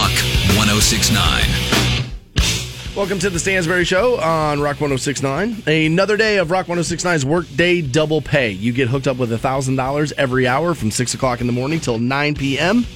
Rock 1069. Welcome to the Stansbury Show on Rock 1069. Another day of Rock 1069's Workday Double Pay. You get hooked up with $1,000 every hour from 6 o'clock in the morning till 9 p.m.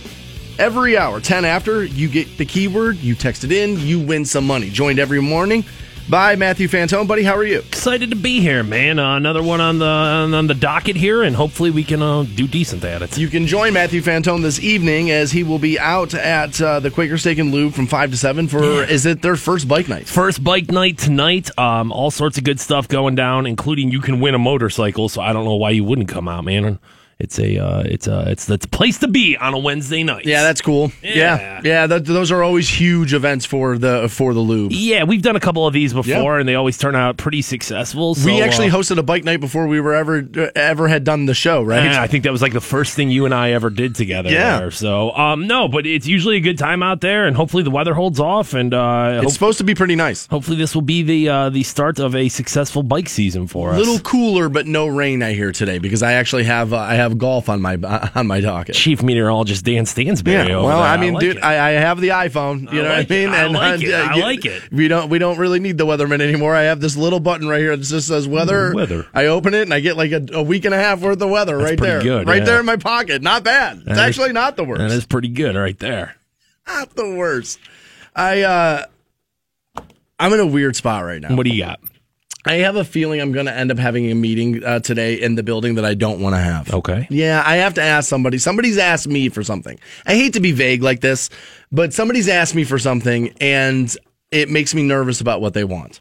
Every hour, 10 after, you get the keyword, you text it in, you win some money. Joined every morning by Matthew Fantone. Buddy, how are you? Excited to be here, man. Uh, another one on the on the docket here, and hopefully we can uh, do decent at it. You can join Matthew Fantone this evening as he will be out at uh, the Quaker Steak and Lube from 5 to 7 for, Yeah. is it their first bike night? First bike night tonight. Um, all sorts of good stuff going down, including you can win a motorcycle. So I don't know why you wouldn't come out, man. It's a uh, it's a it's the place to be on a Wednesday night. Yeah, that's cool. Yeah, Yeah. yeah. th- those are always huge events for the for the lube. yeah. We've done a couple of these before, Yeah. and they always turn out pretty successful. So, we actually uh, hosted a bike night before we were ever ever had done the show, right? Yeah, I think that was like the first thing you and I ever did together. Yeah. there. So, um, no, but it's usually a good time out there, and hopefully the weather holds off, and uh, It's supposed to be pretty nice. Hopefully, this will be the uh, the start of a successful bike season for us. A little cooler, but no rain. I hear today because I actually have uh, I have golf on my on my docket. Chief meteorologist Dan Stansbury. Yeah, well. I mean, like dude. I, I have the iPhone. You I know like what I it. mean? I like it. I you- like it. We don't we don't really need the weatherman anymore. I have this little button right here that just says weather. Weather. I open it and I get like a, a week and a half worth of weather right pretty there, good, right yeah. there in my pocket. Not bad. It's That is- actually not the worst. that is pretty good right there. not the worst. I uh I'm in a weird spot right now. What do you got? I have a feeling I'm going to end up having a meeting uh, today in the building that I don't want to have. Okay. Yeah, I have to ask somebody. Somebody's asked me for something. I hate to be vague like this, but somebody's asked me for something and it makes me nervous about what they want.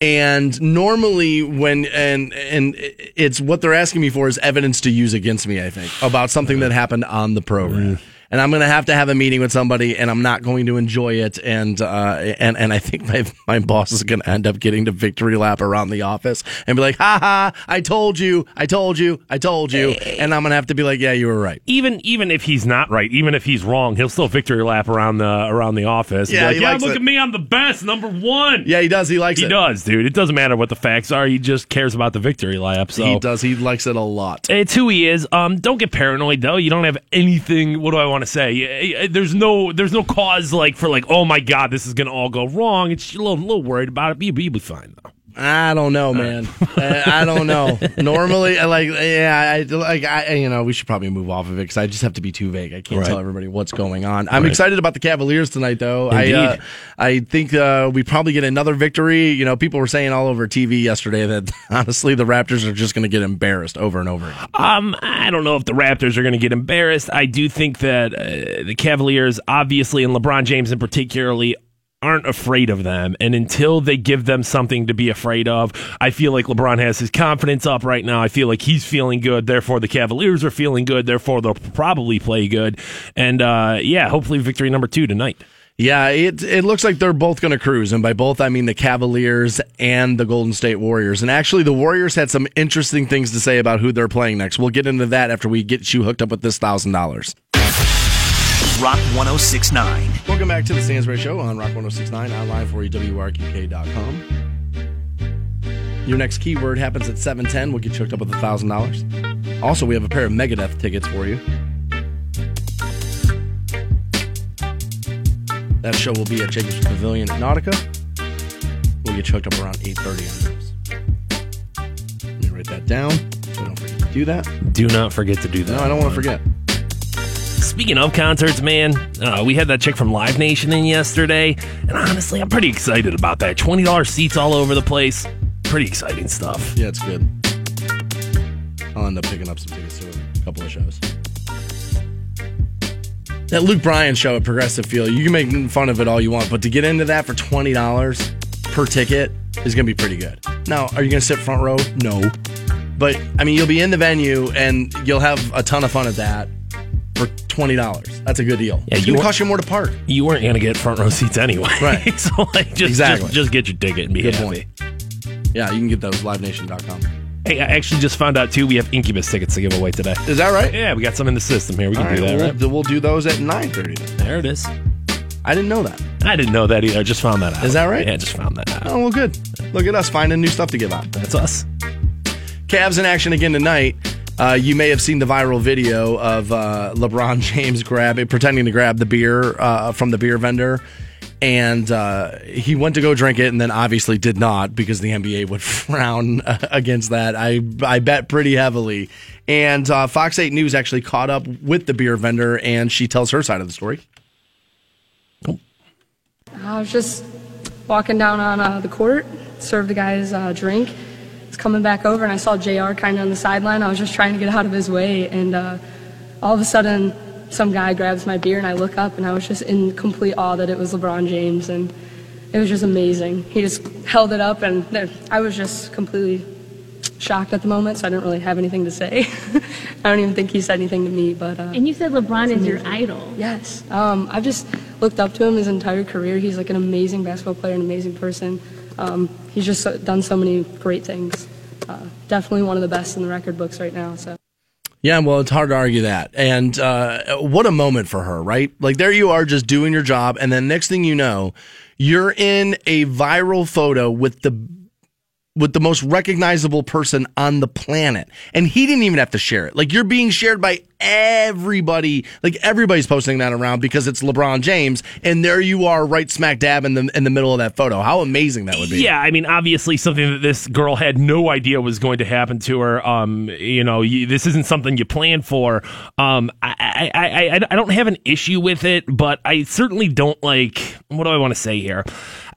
And normally when and and it's what they're asking me for is evidence to use against me, I think, about something that happened on the program. And I'm going to have to have a meeting with somebody and I'm not going to enjoy it and uh and and I think my my boss is going to end up getting the victory lap around the office and be like, "Ha ha, I told you. I told you. I told you." And I'm going to have to be like, "Yeah, you were right." Even even if he's not right, even if he's wrong, he'll still victory lap around the around the office. Yeah, Be he like, yeah. likes Look it. at me, I'm the best, number one. Yeah, he does. He likes he it. He does, dude. It doesn't matter what the facts are. He just cares about the victory lap. So He does. He likes it a lot. It's who he is. Um, don't get paranoid though. You don't have anything. What do I want to say? There's no, there's no cause like for like, oh my god, this is gonna all go wrong. It's a little, little worried about it, but you'll be fine though. I don't know, man. Uh, I don't know. Normally, like, yeah, I like, I, you know, we should probably move off of it because I just have to be too vague. I can't Right. tell everybody what's going on. I'm Right. excited about the Cavaliers tonight, though. I, uh, I think uh, we probably get another victory. You know, people were saying all over TV yesterday that honestly the Raptors are just going to get embarrassed over and over again. Um, I don't know if the Raptors are going to get embarrassed. I do think that uh, the Cavaliers, obviously, and LeBron James in particularly, aren't afraid of them. And until they give them something to be afraid of, I feel like LeBron has his confidence up right now. I feel like he's feeling good. Therefore, the Cavaliers are feeling good. Therefore, they'll probably play good. And uh, yeah, hopefully, victory number two tonight. Yeah, it it looks like they're both going to cruise, and by both I mean the Cavaliers and the Golden State Warriors. And actually, the Warriors had some interesting things to say about who they're playing next. We'll get into that after we get you hooked up with this thousand dollars. Rock 1069. Welcome back to the Stansbury Show on Rock 1069, online uh, for you, WRQK.com. Your next keyword happens at 710. We'll get you hooked up with $1,000. Also, we have a pair of Megadeth tickets for you. That show will be at Jacobs Pavilion at Nautica. We'll get you hooked up around 8.30 on those. Let me write that down so don't forget to do that. Do not forget to do that. No, I don't want to forget. Speaking of concerts, man, uh, we had that chick from Live Nation in yesterday, and honestly, I'm pretty excited about that. Twenty dollars seats all over the place. Pretty exciting stuff. Yeah, it's good. I'll end up picking up some tickets to a couple of shows. That Luke Bryan show at Progressive Field, you can make fun of it all you want, but to get into that for twenty dollars per ticket is going to be pretty good. Now, are you going to sit front row? No, but I mean, you'll be in the venue and you'll have a ton of fun at that twenty dollars. That's a good deal. Yeah, it's you going to want- cost you more to park. You weren't gonna get front row seats anyway, Right. so like, just, Exactly. just just get your ticket and be Good happy. point. Yeah, you can get those livenation.com. Hey, I actually just found out too. We have Incubus tickets to give away today. Is that right? Yeah, we got some in the system here. We can All right, do that. we'll, Right? we'll do those at nine thirty. There it is. I didn't know that. I didn't know that either. I just found that out. Is that right? Yeah, I just found that out. Oh, well, good. Look at us finding new stuff to give out. That's us. Cavs in action again tonight. Uh, you may have seen the viral video of uh, LeBron James grabbing, pretending to grab the beer uh, from the beer vendor, and uh, he went to go drink it, and then obviously did not because the NBA would frown against that. I I bet pretty heavily. And uh, Fox 8 News actually caught up with the beer vendor, and she tells her side of the story. I was just walking down on uh, the court, served the guys a uh, drink. Was coming back over, and I saw Jr. kind of on the sideline. I was just trying to get out of his way, and uh, all of a sudden, some guy grabs my beer, and I look up, and I was just in complete awe that it was LeBron James, and it was just amazing. He just held it up, and I was just completely shocked at the moment, so I didn't really have anything to say. I don't even think he said anything to me, but. Uh, and you said LeBron is your idol. Yes, um, I've just looked up to him his entire career. He's like an amazing basketball player, an amazing person. Um, he's just so, done so many great things. Uh, definitely one of the best in the record books right now. So. Yeah, well, it's hard to argue that. And uh, what a moment for her, right? Like, there you are just doing your job, and then next thing you know, you're in a viral photo with the with the most recognizable person on the planet. And he didn't even have to share it. Like you're being shared by everybody. Like everybody's posting that around because it's LeBron James and there you are right smack dab in the in the middle of that photo. How amazing that would be. Yeah, I mean obviously something that this girl had no idea was going to happen to her. Um, you know, you, this isn't something you plan for. Um, I, I I I don't have an issue with it, but I certainly don't like what do I want to say here?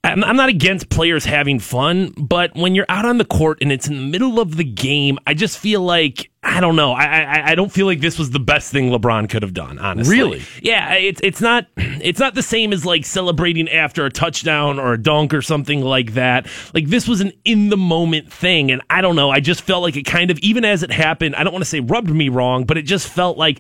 I'm, I'm not against players having fun, but when you're out on the court and it's in the middle of the game, I just feel like I don't know. I, I I don't feel like this was the best thing LeBron could have done. Honestly, really, yeah. It's it's not it's not the same as like celebrating after a touchdown or a dunk or something like that. Like this was an in the moment thing, and I don't know. I just felt like it kind of even as it happened. I don't want to say rubbed me wrong, but it just felt like.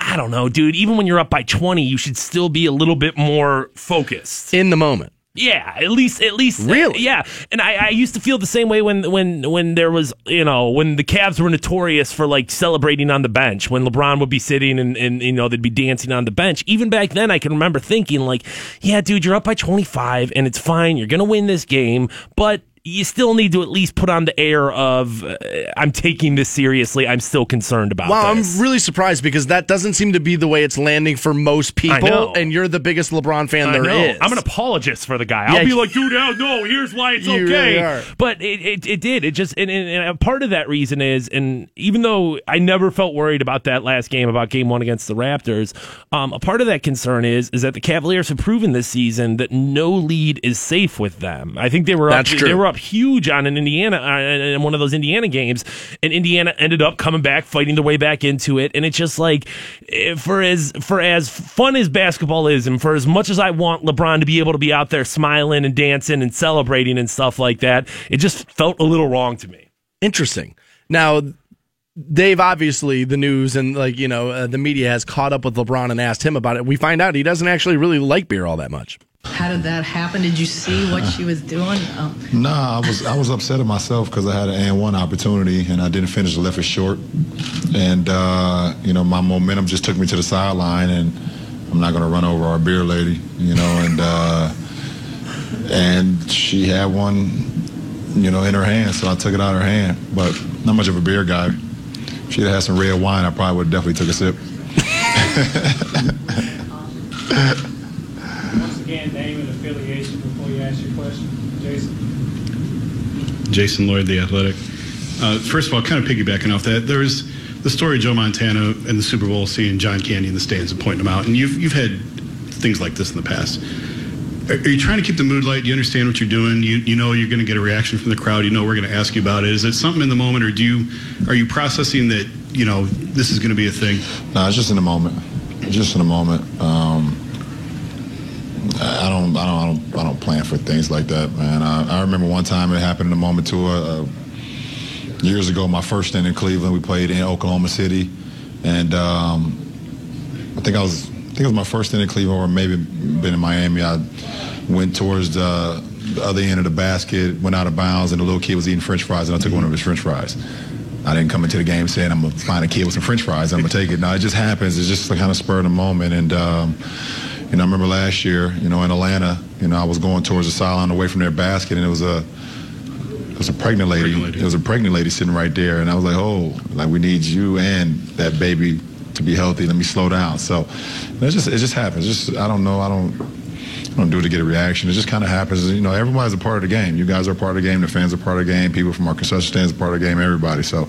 I don't know, dude. Even when you're up by 20, you should still be a little bit more focused. In the moment. Yeah, at least, at least, really, yeah. And I, I used to feel the same way when, when, when there was, you know, when the Cavs were notorious for like celebrating on the bench. When LeBron would be sitting and, and you know they'd be dancing on the bench. Even back then, I can remember thinking like, yeah, dude, you're up by 25 and it's fine. You're gonna win this game, but you still need to at least put on the air of uh, I'm taking this seriously. I'm still concerned about. Wow, this. I'm really surprised because that doesn't seem to be the way it's landing for most people. And you're the biggest LeBron fan I there know. is. I'm an apologist for the guy. I'll be like, dude, no, no, here's why it's You okay. really. But it, it, it did. It just and, and, and part of that reason is, and even though I never felt worried about that last game, about game one against the Raptors, um, a part of that concern is is that the Cavaliers have proven this season that no lead is safe with them. I think they were That's up, true. they were up huge on an Indiana uh, in one of those Indiana games, and Indiana ended up coming back, fighting their way back into it, and it's just like eh, for as for as fun as basketball is, and for as much as I want LeBron to be able to be out there smiling and dancing and celebrating and stuff like that, it just felt a little wrong to me. Interesting. Now, Dave, obviously, the news and like you know uh, the media has caught up with LeBron and asked him about it. We find out he doesn't actually really like beer all that much. How did that happen? Did you see what she was doing? Um, Nah, I was I was upset at myself because I had an and one opportunity and I didn't finish. Left it short, and uh, you know my momentum just took me to the sideline, and I'm not gonna run over our beer lady, you know, and uh, and she had one, you know, in her hand, so I took it out of her hand. But not much of a beer guy. If she'd have had some red wine, I probably would have definitely took a sip. Once again, name and affiliation before you ask your question. Jason. Jason Lloyd, The Athletic. Uh, first of all, kind of piggybacking off that, there was the story of Joe Montana in the Super Bowl seeing John Candy in the stands and pointing him out, and you've you've had things like this in the past. Are, are you trying to keep the mood light? Do you understand what you're doing? You you know you're going to get a reaction from the crowd. You know we're going to ask you about it. Is it something in the moment, or do you are you processing that you know this is going to be a thing? No, it's just in the moment. Just in the moment. Um, I don't, I don't, I don't, I don't plan for things like that, man. I, I remember one time it happened in a moment too. Uh, years ago, my first stint in Cleveland, we played in Oklahoma City, and um, I think I was, I think it was my first stint in Cleveland, or maybe been in Miami. I went towards the, the other end of the basket, went out of bounds, and the little kid was eating French fries, and I took one of his French fries. I didn't come into the game saying I'm gonna find a kid with some French fries. I'm gonna take it. No, it just happens. It's just the kind of spur of the moment. And um, you know, I remember last year, you know, in Atlanta, you know, I was going towards the sideline away from their basket, and it was a it was a pregnant lady. It was a pregnant lady sitting right there, and I was like, "Oh, like we need you and that baby to be healthy. Let me slow down." So it just it just happens. Just I don't know. I don't. I don't do it to get a reaction. It just kind of happens. You know, everybody's a part of the game. You guys are part of the game. The fans are part of the game. People from our concession stands are part of the game. Everybody. So,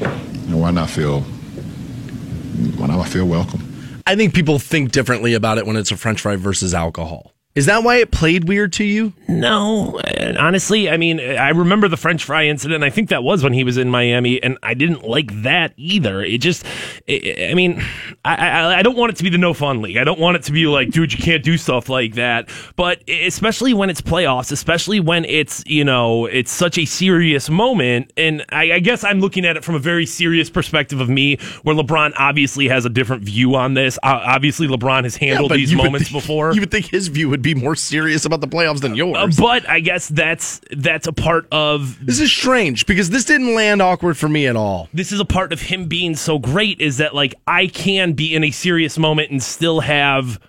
you know, why not feel? Why not feel welcome? I think people think differently about it when it's a French fry versus alcohol. Is that why it played weird to you? No, honestly, I mean, I remember the French fry incident. I think that was when he was in Miami, and I didn't like that either. It just, I mean, I, I, I don't want it to be the no fun league. I don't want it to be like, dude, you can't do stuff like that. But especially when it's playoffs, especially when it's you know it's such a serious moment, and I, I guess I'm looking at it from a very serious perspective of me, where LeBron obviously has a different view on this. Uh, obviously, LeBron has handled but these moments think- before. You would think his view would be more serious about the playoffs than yours. Uh, but I guess that's that's a part of this is strange because this didn't land awkward for me at all. this is a part of him being so great is that like I can be in a serious moment and still have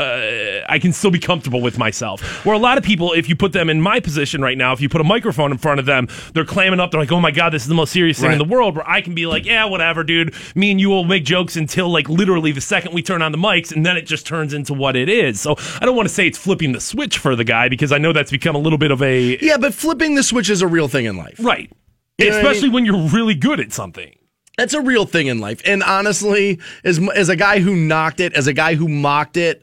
uh, I can still be comfortable with myself. Where a lot of people, if you put them in my position right now, if you put a microphone in front of them, they're clamming up. They're like, "Oh my god, this is the most serious thing in the world." Where I can be like, "Yeah, whatever, dude. Me and you will make jokes until like literally the second we turn on the mics, and then it just turns into what it is." So I don't want to say it's flipping the switch for the guy because I know that's become a little bit of a Yeah, but flipping the switch is a real thing in life. right, You what I especially mean? when you're really good at something. That's a real thing in life. And honestly, as as a guy who knocked it, as a guy who mocked it,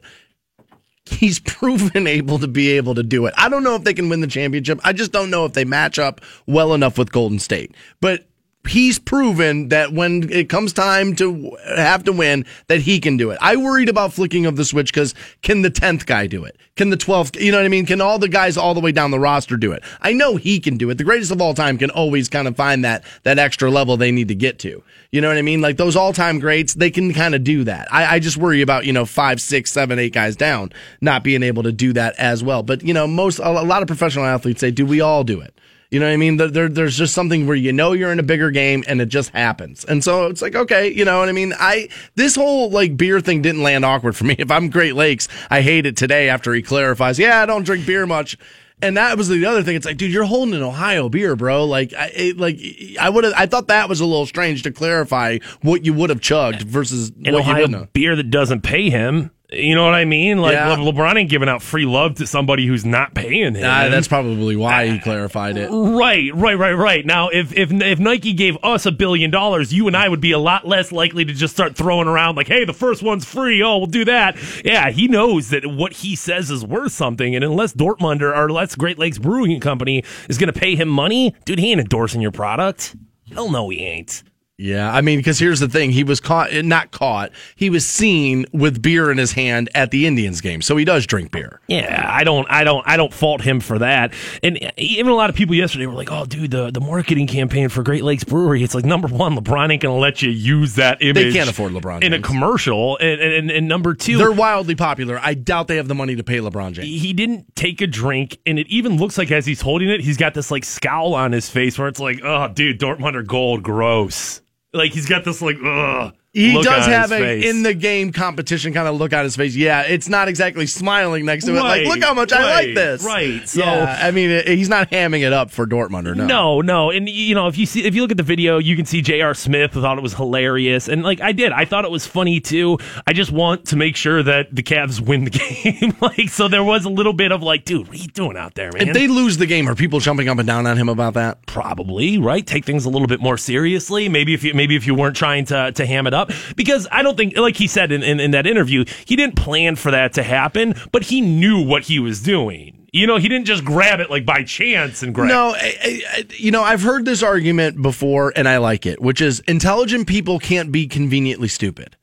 he's proven able to be able to do it. I don't know if they can win the championship. I just don't know if they match up well enough with Golden State. But he's proven that when it comes time to have to win that he can do it. I worried about flicking of the switch cuz can the 10th guy do it? Can the 12th, you know what I mean? Can all the guys all the way down the roster do it? I know he can do it. The greatest of all time can always kind of find that that extra level they need to get to. You know what I mean? Like those all-time greats, they can kind of do that. I, I just worry about, you know, five, six, seven, eight guys down not being able to do that as well. But, you know, most, a lot of professional athletes say, do we all do it? You know what I mean? There, there, there's just something where you know you're in a bigger game and it just happens. And so it's like, okay, you know what I mean? I, this whole like beer thing didn't land awkward for me. If I'm Great Lakes, I hate it today after he clarifies, yeah, I don't drink beer much. And that was the other thing. It's like, dude, you're holding an Ohio beer, bro. Like, I, it, like, I would have, I thought that was a little strange to clarify what you would have chugged versus an what Ohio beer that doesn't pay him. You know what I mean? Like Yeah. Le- LeBron ain't giving out free love to somebody who's not paying him. Nah, that's probably why he clarified it. Right, right, right, right. Now, if if if Nike gave us a billion dollars, you and I would be a lot less likely to just start throwing around like, "Hey, the first one's free. Oh, we'll do that." Yeah, he knows that what he says is worth something, and unless Dortmunder, unless Great Lakes Brewing Company is going to pay him money, dude, he ain't endorsing your product. Hell no, he ain't. Yeah, I mean, because here's the thing: he was caught, eh, not caught. He was seen with beer in his hand at the Indians game, so he does drink beer. Yeah, I don't, I don't, I don't fault him for that. And eh, even a lot of people yesterday were like, "Oh, dude, the the marketing campaign for Great Lakes Brewery." It's like number one, LeBron ain't gonna let you use that image. can't afford LeBron in a commercial. And, and, and number 2 They're wildly popular. I doubt they have the money to pay LeBron James. he didn't take a drink, and it even looks like as he's holding it, he's got this like scowl on his face where it's like, "Oh, dude, Dortmunder Gold, gross." Like he's got this like, ugh. He does have a face. in the game competition kind of look on his face. Yeah, it's not exactly smiling next to it. Like, look how much I like this. right. So- yeah, I mean, it- he's not hamming it up for Dortmund or no. No, no, and you know if you see if you look at the video, you can see J.R. Smith thought it was hilarious, and like I did, I thought it was funny too. I just want to make sure that the Cavs win the game, like so. There was a little bit of like, dude, what are you doing out there, man? If they lose the game, are people jumping up and down on him about that? probably right take things a little bit more seriously maybe if you maybe if you weren't trying to to ham it up because i don't think like he said in, in, in that interview he didn't plan for that to happen but he knew what he was doing you know he didn't just grab it like by chance and grab No, I, I- you know, I've heard this argument before and I like it, which is intelligent people can't be conveniently stupid.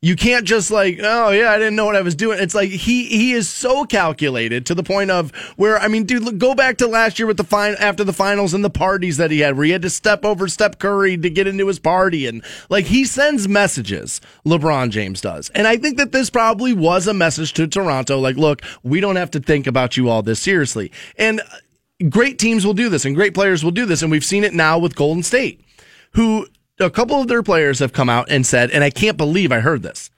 You can't just like, oh yeah, I didn't know what I was doing. It's like he he is so calculated to the point of where I mean, dude, look, go back to last year with the fine after the finals and the parties that he had, where he had to step over Steph Curry to get into his party, and like he sends messages. LeBron James does, and I think that this probably was a message to Toronto, like, look, we don't have to think about you all this seriously, and uh, great teams will do this and great players will do this. And we've seen it now with Golden State, who a couple of their players have come out and said, and I can't believe I heard this,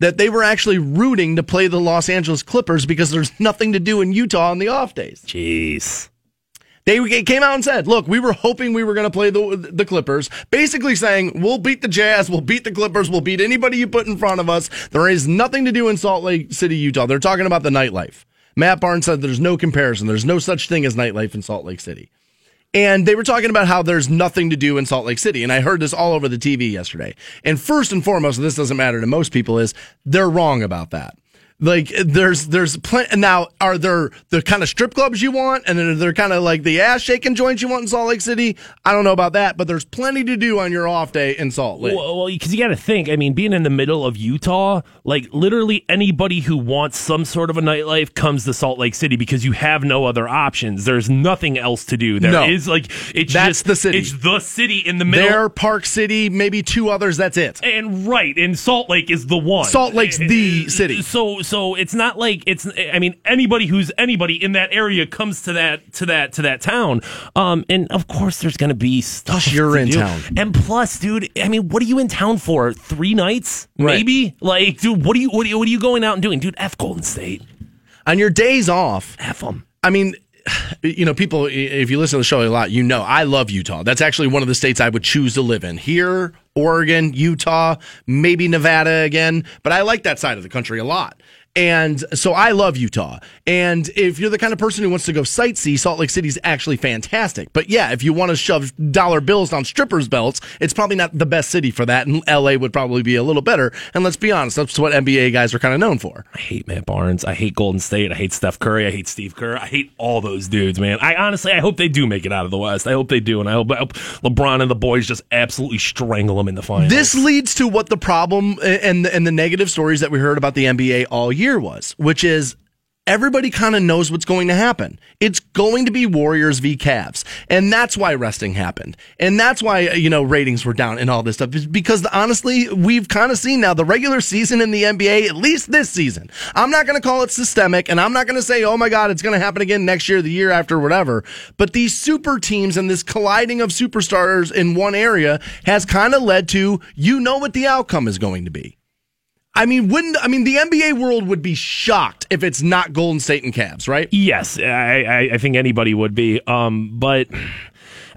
that they were actually rooting to play the Los Angeles Clippers because there's nothing to do in Utah on the off days. jeez They came out and said, "Look, we were hoping we were going to play the the Clippers." Basically saying, "We'll beat the Jazz, we'll beat the Clippers, we'll beat anybody you put in front of us." There is nothing to do in Salt Lake City, Utah. They're talking about the nightlife. Matt Barnes said there's no comparison. There's no such thing as nightlife in Salt Lake City. And they were talking about how there's nothing to do in Salt Lake City. And I heard this all over the TV yesterday. And first and foremost, and this doesn't matter to most people, is they're wrong about that. Like there's there's plenty now. Are there the kind of strip clubs you want, and then they're kind of like the ass shaking joints you want in Salt Lake City? I don't know about that, but there's plenty to do on your off day in Salt Lake. Well, because you got to think. I mean, being in the middle of Utah, like literally anybody who wants some sort of a nightlife comes to Salt Lake City because you have no other options. There's nothing else to do. There is No. like it's That's just the city. It's the city in the middle. There, Park City, maybe two others. That's it. and right, and Salt Lake is the one. Salt Lake's eh, the eh, city. So so it's not like it's I mean anybody who's anybody in that area comes to that to that to that town. Um and of course there's going to be stuff Plus, you're to in do. town. And plus dude, I mean what are you in town for? 3 nights? Right. Maybe? Like dude, what are you what are you, what are you going out and doing? Dude, F Golden State. On your days off, F them. I mean, you know, people, if you listen to the show a lot, you know, I love Utah. That's actually one of the states I would choose to live in. Here, Oregon, Utah, maybe Nevada again, but I like that side of the country a lot. And so I love Utah. And if you're the kind of person who wants to go sightsee, Salt Lake City's actually fantastic. But yeah, if you want to shove dollar bills down strippers' belts, it's probably not the best city for that. And LA would probably be a little better. And let's be honest, that's what NBA guys are kind of known for. I hate Matt Barnes. I hate Golden State. I hate Steph Curry. I hate Steve Kerr. I hate all those dudes, man. I honestly, I hope they do make it out of the West. I hope they do, and I hope, I hope LeBron and the boys just absolutely strangle them in the finals. This leads to what the problem and and the negative stories that we heard about the NBA all year was, which is everybody kind of knows what's going to happen. It's going to be Warriors v Cavs. And that's why resting happened. And that's why, uh, you know, ratings were down and all this stuff because honestly, we've kind of seen now the regular season in the NBA, at least this season. I'm not going to call it systemic and I'm not going to say, oh my God, it's going to happen again next year, the year after, whatever. But these super teams and this colliding of superstars in one area has kind of led to, you know what the outcome is going to be. I mean, wouldn't I mean the NBA world would be shocked if it's not Golden State and Cavs, right? Yes, I, I, I think anybody would be. Um, but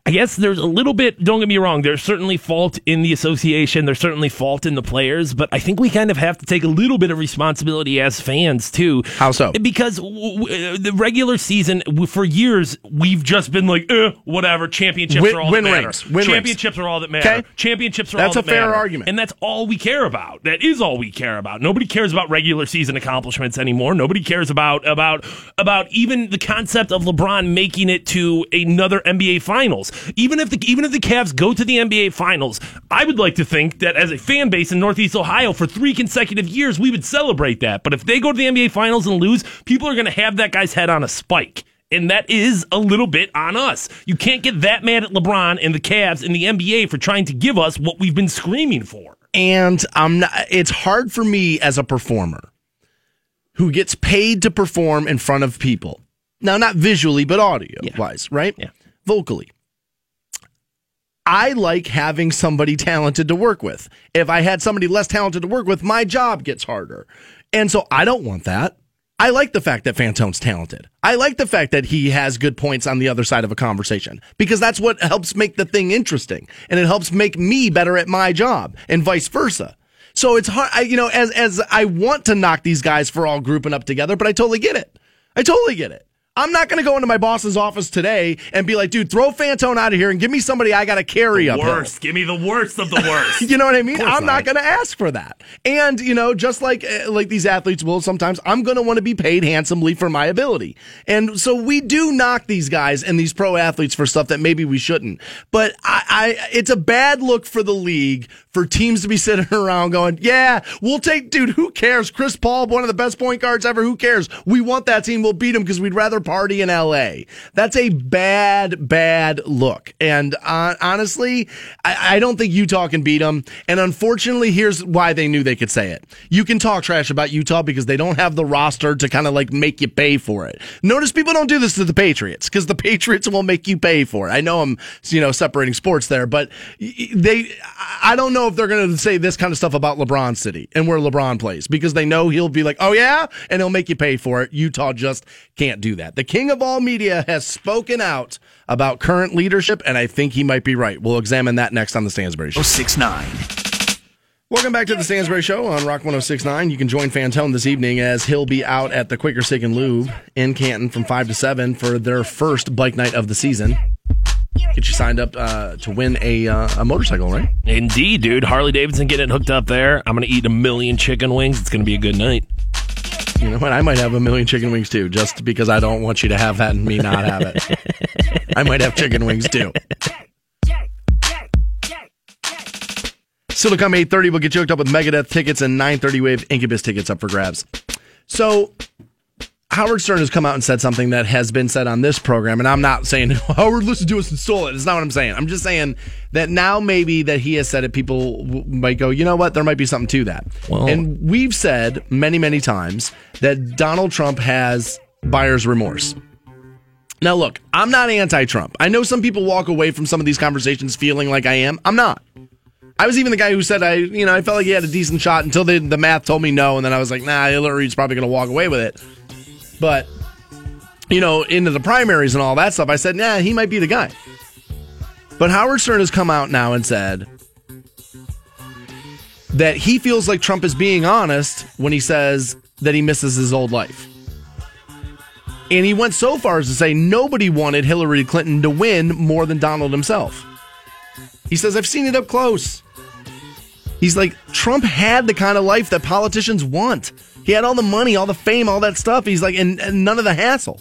I guess there's a little bit. Don't get me wrong. There's certainly fault in the association. There's certainly fault in the players. But I think we kind of have to take a little bit of responsibility as fans too. How so? Because w- w- the regular season w- for years we've just been like, eh, whatever. Championships Win- are all win that matter. Win. Championships are all that matter. Okay. Championships are That's all that matter. That's a fair argument. And that's all we care about. That is all we care about. Nobody cares about regular season accomplishments anymore. Nobody cares about about about even the concept of LeBron making it to another NBA Finals. Even if the even if the Cavs go to the NBA Finals, I would like to think that as a fan base in Northeast Ohio for three consecutive years, we would celebrate that. But if they go to the NBA Finals and lose, people are going to have that guy's head on a spike. And that is a little bit on us. You can't get that mad at LeBron and the Cavs and the NBA for trying to give us what we've been screaming for. And I'm not it's hard for me as a performer who gets paid to perform in front of people. Now not visually, but audio wise, right? Yeah. Vocally. I like having somebody talented to work with. If I had somebody less talented to work with, my job gets harder. And so I don't want that. I like the fact that Fantone's talented. I like the fact that he has good points on the other side of a conversation because that's what helps make the thing interesting and it helps make me better at my job and vice versa. So it's hard, I, you know, as, as I want to knock these guys for all grouping up together, but I totally get it. I totally get it. I'm not going to go into my boss's office today and be like, dude, throw Fantone out of here and give me somebody I got to carry up. Worst. Give me the worst of the worst. You know what I mean? I'm not not. going to ask for that. And you know, just like uh, like these athletes will sometimes, I'm going to want to be paid handsomely for my ability. And so we do knock these guys and these pro athletes for stuff that maybe we shouldn't. But I, I it's a bad look for the league for teams to be sitting around going, "Yeah, we'll take dude, who cares? Chris Paul, one of the best point guards ever, who cares? We want that team, we'll beat them because we'd rather party in LA." That's a bad bad look. And uh, honestly, I, I don't think Utah can beat them. And unfortunately, here's why they knew they could say it. You can talk trash about Utah because they don't have the roster to kind of like make you pay for it. Notice people don't do this to the Patriots because the Patriots will make you pay for it. I know I'm, you know, separating sports there, but they, I don't know if they're going to say this kind of stuff about LeBron City and where LeBron plays because they know he'll be like, oh yeah, and he'll make you pay for it. Utah just can't do that. Media, the king of all media, has spoken out about current leadership, and I think he might be right. We'll examine that next on the Stansbury Show. 1069. Welcome back to the Stansbury Show on Rock 1069. You can join Fantone this evening as he'll be out at the Quaker Steak and Lube in Canton from 5 to 7 for their first bike night of the season. Get you signed up uh, to win a, uh, a motorcycle, right? Indeed, dude. Harley Davidson getting it hooked up there. I'm going to eat a million chicken wings. It's going to be a good night. You know what? I might have a million chicken wings too, just because I don't want you to have that and me not have it. I might have chicken wings too. Still to come 8.30, we'll get you hooked up with Megadeth tickets and 9.30 Wave Incubus tickets up for grabs. So, Howard Stern has come out and said something that has been said on this program, and I'm not saying, Howard, listen to us and stole it. It's not what I'm saying. I'm just saying that now maybe that he has said it, people might go, you know what, there might be something to that. Well- and we've said many, many times that Donald Trump has buyer's remorse. Now, look, I'm not anti Trump. I know some people walk away from some of these conversations feeling like I am. I'm not. I was even the guy who said I, you know, I felt like he had a decent shot until the, the math told me no, and then I was like, nah, Hillary's probably going to walk away with it. But, you know, into the primaries and all that stuff, I said, nah, he might be the guy. But Howard Stern has come out now and said that he feels like Trump is being honest when he says that he misses his old life. And he went so far as to say nobody wanted Hillary Clinton to win more than Donald himself. He says, I've seen it up close. He's like, Trump had the kind of life that politicians want. He had all the money, all the fame, all that stuff. He's like, and, and none of the hassle.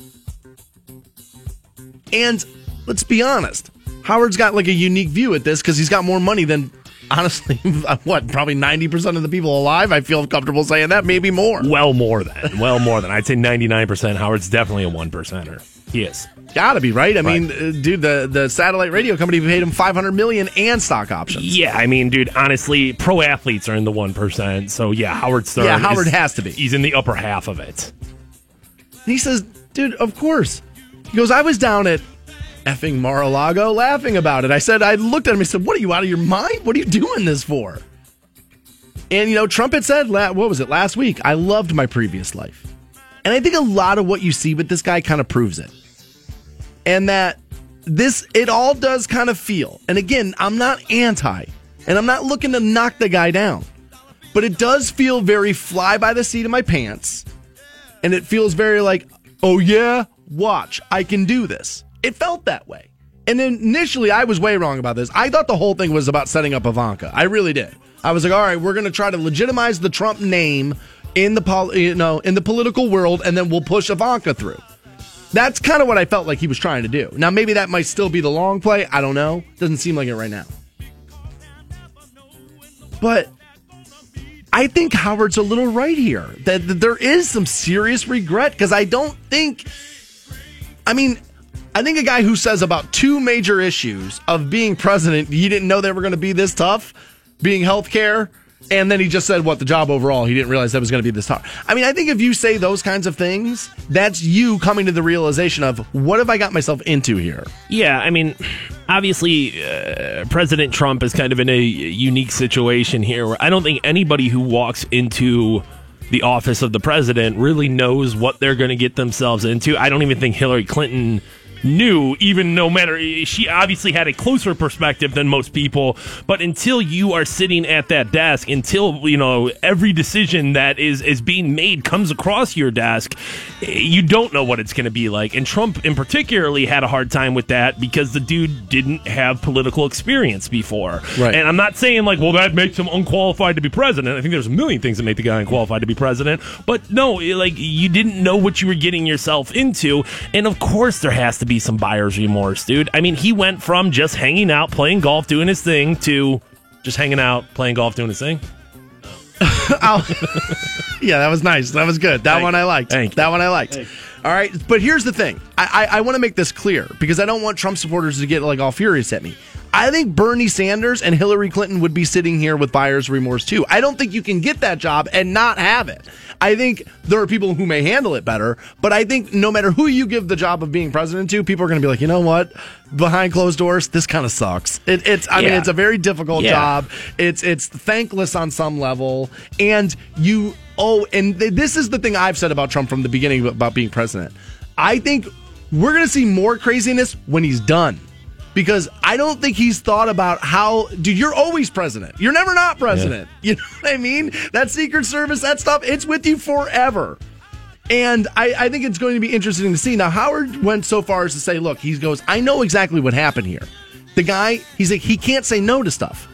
And let's be honest, Howard's got like a unique view at this because he's got more money than, honestly, what, probably 90% of the people alive. I feel comfortable saying that, maybe more. Well, more than. Well, more than. I'd say 99%. Howard's definitely a one percenter. He is. Gotta be right. I mean, uh, dude, the the satellite radio company paid him five hundred million and stock options. Yeah, I mean, dude, honestly, pro athletes are in the 1%. So, yeah, Howard Stern. Yeah, Howard is- has to be. He's in the upper half of it. He says, dude, of course. He goes, I was down at effing Mar-a-Lago laughing about it. I said, I looked at him and said, what are you out of your mind? What are you doing this for? And, you know, Trump had said, what was it, last week? I loved my previous life. And I think a lot of what you see with this guy kind of proves it. And that this, it all does kind of feel, and again, I'm not anti, and I'm not looking to knock the guy down, but it does feel very fly by the seat of my pants and it feels very like, oh yeah, watch, I can do this. It felt that way. And initially, I was way wrong about this. I thought the whole thing was about setting up Ivanka. I really did. I was like, all right, we're going to try to legitimize the Trump name in the pol- you know in the political world, and then we'll push Ivanka through. That's kind of what I felt like he was trying to do. Now, maybe that might still be the long play. I don't know. Doesn't seem like it right now. But I think Howard's a little right here. That, there is some serious regret because I don't think. I mean, I think a guy who says about two major issues of being president, he didn't know they were going to be this tough, being healthcare, and then he just said what the job overall, he didn't realize that was going to be this tough. I mean, I think if you say those kinds of things, that's you coming to the realization of what have I got myself into here. Yeah, I mean, obviously, uh, President Trump is kind of in a unique situation here where I don't think anybody who walks into the office of the president really knows what they're going to get themselves into. I don't even think Hillary Clinton knew, even no matter she obviously had a closer perspective than most people. But until you are sitting at that desk, until you know every decision that is is being made comes across your desk, you don't know what it's going to be like. And Trump, in particularly, had a hard time with that because the dude didn't have political experience before. Right. And I'm not saying like, well, that makes him unqualified to be president. I think there's a million things that make the guy unqualified to be president. But no, like you didn't know what you were getting yourself into, and of course there has to be some buyer's remorse, dude. I mean, he went from just hanging out, playing golf, doing his thing, to just hanging out, playing golf, doing his thing. Oh. Yeah, that was nice. That was good. That Thank one. I liked. Thank you. That one I liked. All right, but here's the thing. I, I, I want to make this clear because I don't want Trump supporters to get like all furious at me. I think Bernie Sanders and Hillary Clinton would be sitting here with buyer's remorse too. I don't think you can get that job and not have it. I think there are people who may handle it better, but I think no matter who you give the job of being president to, people are going to be like, you know what? Behind closed doors, this kind of sucks. It, it's, I mean, it's a very difficult Yeah. job. It's it's thankless on some level, and you oh, and th- this is the thing I've said about Trump from the beginning about being president. I think we're going to see more craziness when he's done. Because I don't think he's thought about how, dude, you're always president. You're never not president. You know what I mean? That Secret Service, that stuff, it's with you forever. And I, I think it's going to be interesting to see. Now, Howard went so far as to say, look, he goes, I know exactly what happened here. The guy, he's like, he can't say no to stuff.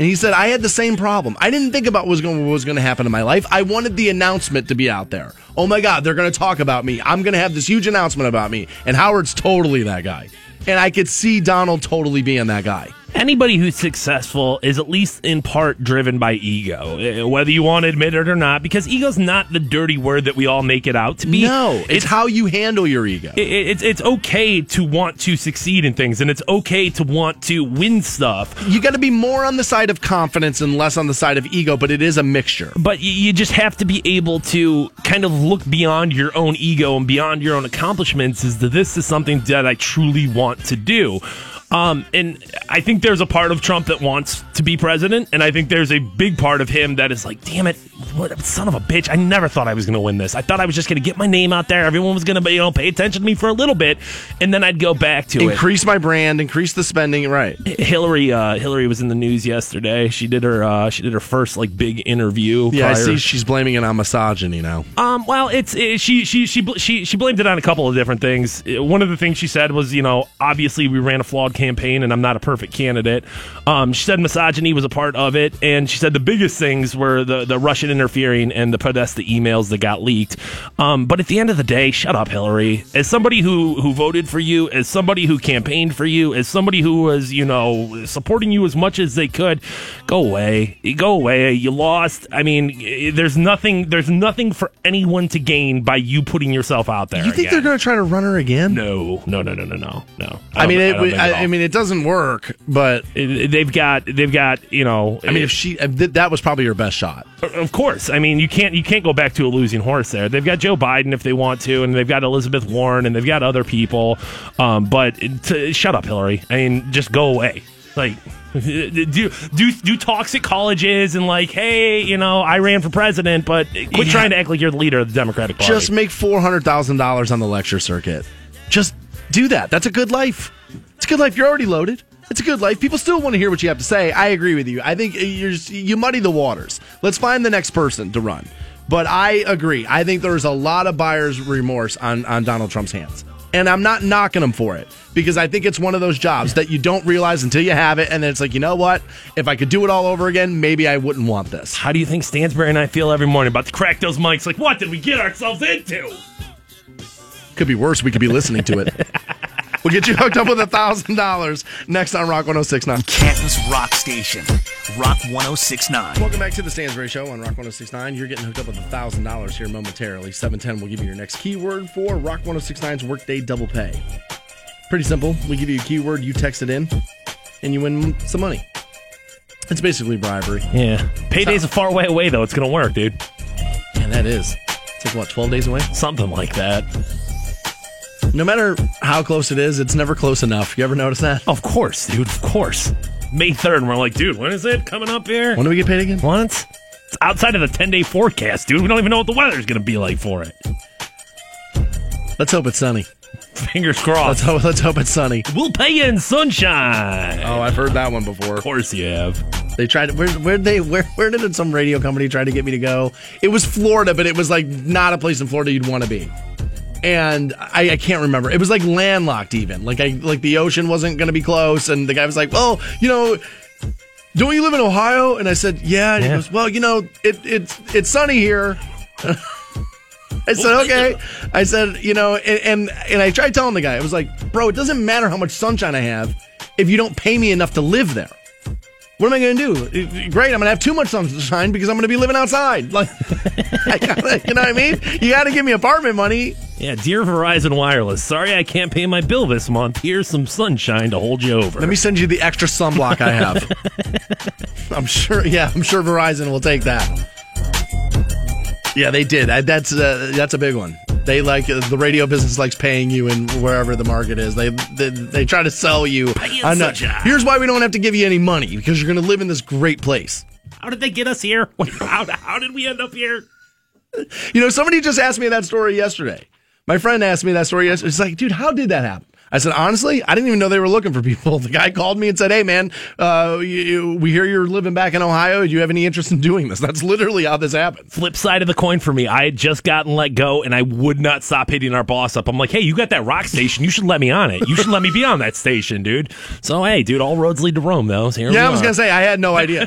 And he said, I had the same problem. I didn't think about what was going, what was going to happen in my life. I wanted the announcement to be out there. Oh my God, they're going to talk about me. I'm going to have this huge announcement about me. And Howard's totally that guy. And I could see Donald totally being that guy. Anybody who's successful is at least in part driven by ego, eh, whether you want to admit it or not, because ego's not the dirty word that we all make it out to be. No, it's, how you handle your ego. It- it's it's okay to want to succeed in things, and it's okay to want to win stuff. You got to be more on the side of confidence and less on the side of ego, but it is a mixture. But you, you just have to be able to kind of look beyond your own ego and beyond your own accomplishments. Is that this is something that I truly want to do? Um, and I think there's a part of Trump that wants to be president, and I think there's a big part of him that is like, damn it, what son of a bitch! I never thought I was going to win this. I thought I was just going to get my name out there. Everyone was going to, you know, pay attention to me for a little bit, and then I'd go back to it. Increase my brand, increase the spending, right? Hillary, uh, Hillary was in the news yesterday. She did her, uh, she did her first like big interview. Yeah, I see she's blaming it on misogyny now. Um, well, it's it, she she she she she blamed it on a couple of different things. One of the things she said was, you know, obviously we ran a flawed campaign, and I'm not a perfect candidate. Um, she said misogyny was a part of it, and she said the biggest things were the the Russian interfering and the Podesta emails that got leaked. Um, but at the end of the day, shut up, Hillary. As somebody who who voted for you, as somebody who campaigned for you, as somebody who was you know supporting you as much as they could, go away, go away. You lost. I mean, there's nothing. There's nothing for anyone to gain by you putting yourself out there. You think again. they're going to try to run her again? No, no, no, no, no, no, no. I, mean, it, don't think at I, I. mean, it doesn't work, but they've got, they've got, you know. I mean, if she, th- that was probably her best shot. Of course. I mean, you can't you can't go back to a losing horse there. They've got Joe Biden if they want to, and they've got Elizabeth Warren, and they've got other people. Um, but to, shut up, Hillary. I mean, just go away. Like, do do do talks at colleges and like, hey, you know, I ran for president, but quit Yeah. trying to act like you're the leader of the Democratic Party. Just make four hundred thousand dollars on the lecture circuit. Just do that. That's a good life. It's a good life. You're already loaded. It's a good life. People still want to hear what you have to say. I agree with you. I think you're you muddy the waters. Let's find the next person to run. But I agree. I think there's a lot of buyer's remorse on on Donald Trump's hands. And I'm not knocking him for it because I think it's one of those jobs that you don't realize until you have it. And then it's like, you know what? If I could do it all over again, maybe I wouldn't want this. How do you think Stansbury and I feel every morning about to crack those mics? Like, what did we get ourselves into? Could be worse. We could be listening to it. we'll get you hooked up with a thousand dollars next on Rock 1069. Canton's Rock Station. Rock 1069. Welcome back to the Stansbury Show on Rock 1069. You're getting hooked up with a thousand dollars here momentarily. 710 will give you your next keyword for Rock 1069's Workday Double Pay. Pretty simple. We give you a keyword, you text it in, and you win some money. It's basically bribery. Yeah. Payday's a far way away, though. It's going to work, dude. And that is. It's like, what, 12 days away? Something like that. No matter how close it is, it's never close enough. You ever notice that? Of course, dude. Of course. May 3rd, and we're like, dude, when is it coming up here? When do we get paid again? Once? It's outside of the 10 day forecast, dude. We don't even know what the weather's going to be like for it. Let's hope it's sunny. Fingers crossed. Let's crossed. hope, let's hope it's sunny. We'll pay you in sunshine. Oh, I've heard that one before. Of course you have. They tried. Where where they where where did some radio company try to get me to go? It was Florida, but it was like not a place in Florida you'd want to be. And I, I can't remember. It was like landlocked, even like I like the ocean wasn't going to be close. And the guy was like, "Well, you know." Don't you live in Ohio? And I said, "Yeah." And he goes, "Well, you know, it, it's it's sunny here." I said, "Okay." I said, "You know," and, and and I tried telling the guy, I was like, "Bro, it doesn't matter how much sunshine I have if you don't pay me enough to live there." What am I going to do? Great, I'm going to have too much sunshine because I'm going to be living outside. Like, gotta, you know what I mean? You got to give me apartment money. Yeah, dear Verizon Wireless, sorry I can't pay my bill this month. Here's some sunshine to hold you over. Let me send you the extra sunblock I have. I'm sure. Yeah, I'm sure Verizon will take that. Yeah, they did. That- That's uh, that's a big one. They like the radio business likes paying you in wherever the market is. They they, they try to sell you. Pay in on, uh, here's why we don't have to give you any money because you're going to live in this great place. How did they get us here? How, how did we end up here? You know, somebody just asked me that story yesterday. My friend asked me that story yesterday. He's like, dude, how did that happen? I said, honestly, I didn't even know they were looking for people. The guy called me and said, hey, man, uh, you, you- we hear you're living back in Ohio. Do you have any interest in doing this? That's literally how this happened. Flip side of the coin for me, I had just gotten let go and I would not stop hitting our boss up. I'm like, hey, you got that rock station. You should let me on it. You should let me be on that station, dude. So, hey, dude, all roads lead to Rome, though. So Yeah, I was going to say, I had no idea.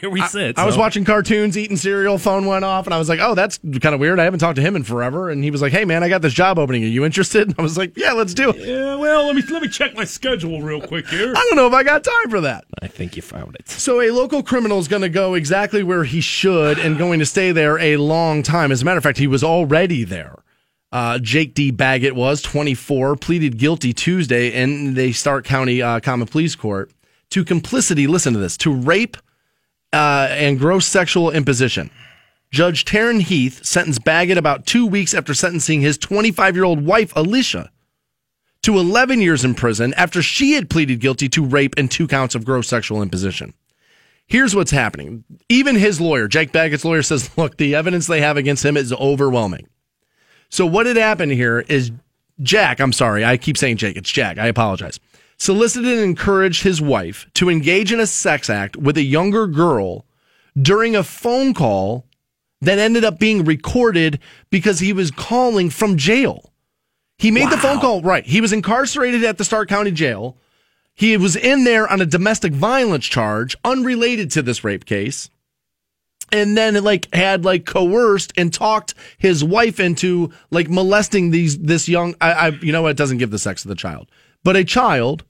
here we sit. I was watching cartoons, eating cereal, phone went off, and I was like, oh, that's kind of weird. I haven't talked to him in forever. And he was like, hey, man, I got this job opening. Are you interested? I was like, yeah, let's do it. Yeah, well, let me let me check my schedule real quick here. I don't know if I got time for that. I think you found it. So a local criminal is going to go exactly where he should and going to stay there a long time. As a matter of fact, he was already there. Uh, Jake D. Baggett was 24, pleaded guilty Tuesday in the Stark County uh, Common Pleas Court to complicity. Listen to this: to rape uh, and gross sexual imposition. Judge Taryne Heath sentenced Baggett about two weeks after sentencing his 25 year old wife Alicia to 11 years in prison after she had pleaded guilty to rape and two counts of gross sexual imposition. Here's what's happening. Even his lawyer, Jake Baggett's lawyer, says, look, the evidence they have against him is overwhelming. So what had happened here is Jack, I'm sorry, I keep saying Jake, it's Jack, I apologize, solicited and encouraged his wife to engage in a sex act with a younger girl during a phone call that ended up being recorded because he was calling from jail. He made the phone call, right. He was incarcerated at the Stark County Jail. He was in there on a domestic violence charge unrelated to this rape case. And then like had like coerced and talked his wife into like molesting these this young I, I you know what it doesn't give the sex of the child. But a child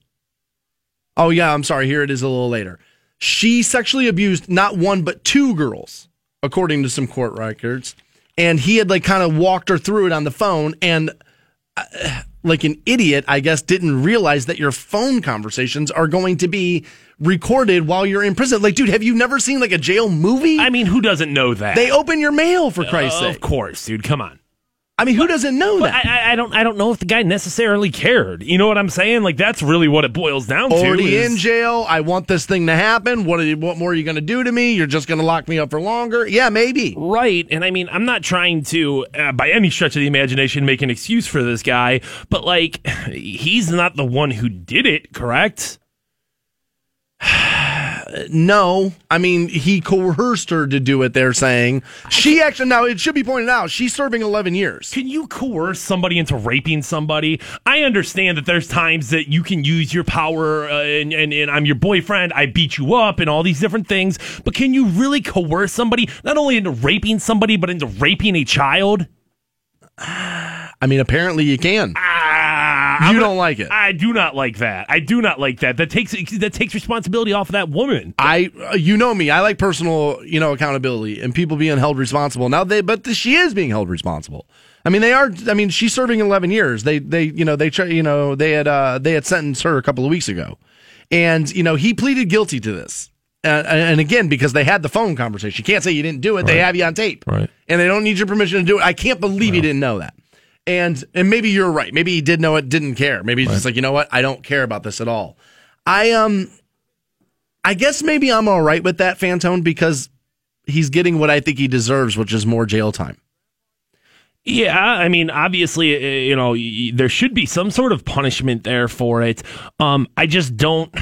Oh yeah, I'm sorry, here it is a little later. She sexually abused not one but two girls, according to some court records. And he had like kind of walked her through it on the phone and like an idiot, I guess, didn't realize that your phone conversations are going to be recorded while you're in prison. Like, dude, have you never seen like a jail movie? I mean, who doesn't know that? they open your mail for Christ's Uh, sake. Of course, dude. Come on. I mean, who doesn't know But that? I, I, don't. I don't know if the guy necessarily cared. You know what I'm saying? Like that's really what it boils down to. Already is- in jail. I want this thing to happen. What, are you, what more are you going to do to me? You're just going to lock me up for longer? Yeah, maybe. Right. And I mean, I'm not trying to, uh, by any stretch of the imagination, make an excuse for this guy, but like, he's not the one who did it, correct? No, I mean he coerced her to do it. They're saying she actually. Now it should be pointed out she's serving 11 years. Can you coerce somebody into raping somebody? I understand that there's times that you can use your power uh, and, and, and I'm your boyfriend, I beat you up, and all these different things, but can you really coerce somebody not only into raping somebody, but into raping a child? I mean, apparently you can. Ah, You I'm don't like it. I do not like that. I do not like that. That takes that takes responsibility off of that woman. I, uh, you know me. I like personal, you know, accountability and people being held responsible. Now they, but she is being held responsible. I mean, they are. I mean, she's serving 11 years. They, they, you know, they, try, you know, they had, uh, they had sentenced her a couple of weeks ago, and you know, he pleaded guilty to this. Uh, and again, because they had the phone conversation, you can't say you didn't do it. They have you on tape, Right. And they don't need your permission to do it. I can't believe you didn't know that. And and maybe you're right. Maybe he did know it, didn't care. Maybe he's just like, you know what? I don't care about this at all. I um, I guess maybe I'm all right with that Fantone because he's getting what I think he deserves, which is more jail time. Yeah, I mean, obviously, uh, you know, there should be some sort of punishment there for it. Um, I just don't.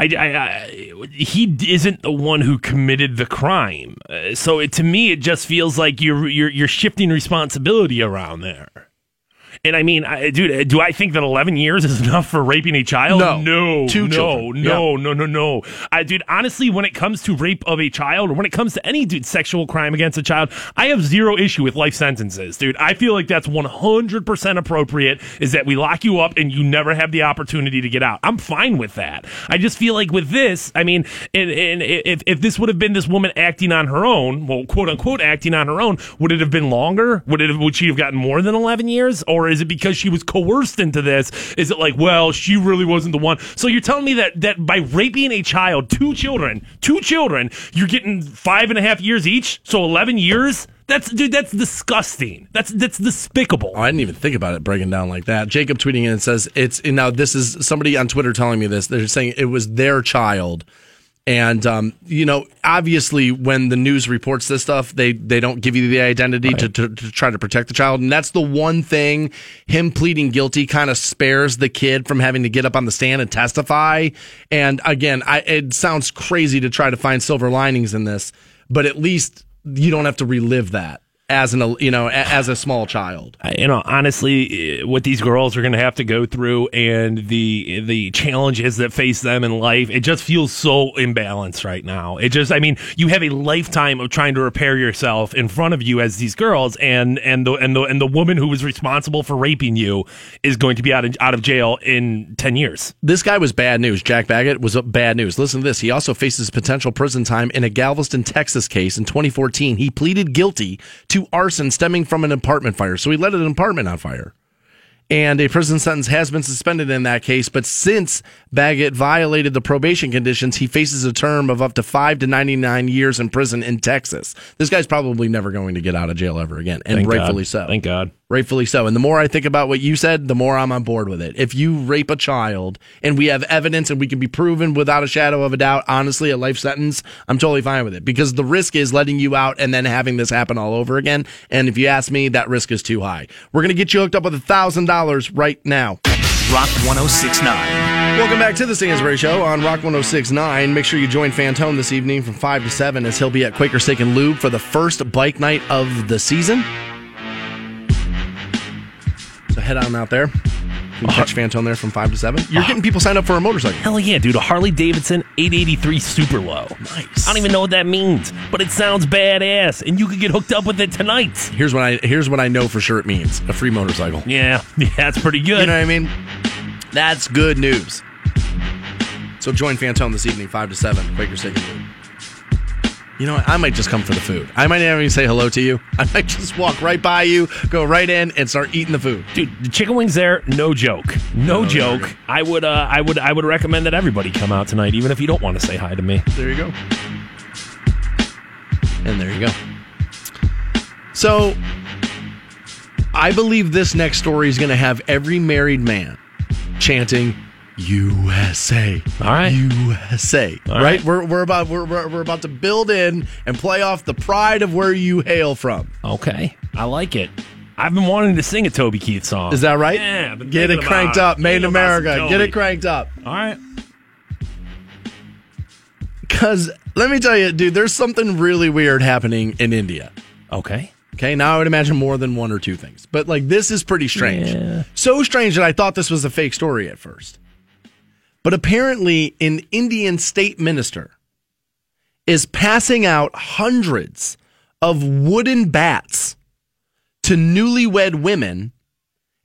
I, I, I, he isn't the one who committed the crime, uh, so it, to me, it just feels like you're you're you're shifting responsibility around there. And I mean, I, dude, do I think that 11 years is enough for raping a child? No. no, Two no, children. no, no, no, no. I, dude, honestly, when it comes to rape of a child, or when it comes to any dude sexual crime against a child, I have zero issue with life sentences, dude. I feel like that's 100% appropriate. Is that we lock you up and you never have the opportunity to get out? I'm fine with that. I just feel like with this, I mean, and, and if if this would have been this woman acting on her own, well, quote unquote, acting on her own, would it have been longer? Would it have, would she have gotten more than 11 years, or is it because she was coerced into this? Is it like, well, she really wasn't the one? So you're telling me that that by raping a child, two children, two children, you're getting five and a half years each, so 11 years? That's dude. That's disgusting. That's that's despicable. Oh, I didn't even think about it breaking down like that. Jacob tweeting in and says it's and now this is somebody on Twitter telling me this. They're saying it was their child And um, you know, obviously, when the news reports this stuff, they they don't give you the identity to, to, to try to protect the child, and that's the one thing him pleading guilty kind of spares the kid from having to get up on the stand and testify. And again, I, it sounds crazy to try to find silver linings in this, but at least you don't have to relive that as an you know a- as a small child. You know, honestly, eh, what these girls are going to have to go through and the the challenges that face them in life, it just feels so imbalanced right now. It just, I mean, you have a lifetime of trying to repair yourself in front of you as these girls, and and the and the and the woman who was responsible for raping you is going to be out of, out of jail in ten years. This guy was bad news. Jack Baggett was bad news. Listen to this. He also faces potential prison time in a Galveston, Texas case in 2014. He pleaded guilty to arson stemming from an apartment fire. So he let an apartment on fire. And a prison sentence has been suspended in that case. But since Baggett violated the probation conditions, he faces a term of up to five to 99 years in prison in Texas. This guy's probably never going to get out of jail ever again. And Thank God. rightfully so. Thank God. Rightfully so. And the more I think about what you said, the more I'm on board with it. If you rape a child and we have evidence and we can be proven without a shadow of a doubt, honestly, a life sentence, I'm totally fine with it because the risk is letting you out and then having this happen all over again. And if you ask me, that risk is too high. We're going to get you hooked up with a $1,000 right now. Rock 1069. Welcome back to the Stansbury Show on Rock 1069. Make sure you join Fantone this evening from 5 to 7 as he'll be at Quaker Steak and Lube for the first bike night of the season. So head on out there. You can catch Fantone there from 5 to 7. You're getting people signed up for a motorcycle. Hell yeah, dude. A Harley Davidson 883 Super Low. Nice. I don't even know what that means, but it sounds badass, and you could get hooked up with it tonight. Here's what I here's what I know for sure it means. A free motorcycle. Yeah, yeah, that's pretty good. You know what I mean? That's good news. So join Fantone this evening, 5 to 7, Quaker Steak. You know what? I might just come for the food. I might not even say hello to you. I might just walk right by you, go right in, and start eating the food. Dude, the chicken wings there, no joke, no, No, joke. there you I would, uh, I would, I would recommend that everybody come out tonight, even if you don't want to say hi to me. There you go. And there you go. So, I believe this next story is going to have every married man chanting USA. All right. USA. All right? right. We're, we're about we're, we're, about to build in and play off the pride of where you hail from. Okay, I like it. I've been wanting to sing a Toby Keith song. Is that right? Yeah, Get it cranked about up. Made in Thinking about some America. Get it cranked up. All right. Cuz let me tell you, dude, there's something really weird happening in India. Okay. Okay, now I would imagine more than one or two things. But like this is pretty strange. Yeah. So strange that I thought this was a fake story at first. But apparently an Indian state minister is passing out hundreds of wooden bats to newlywed women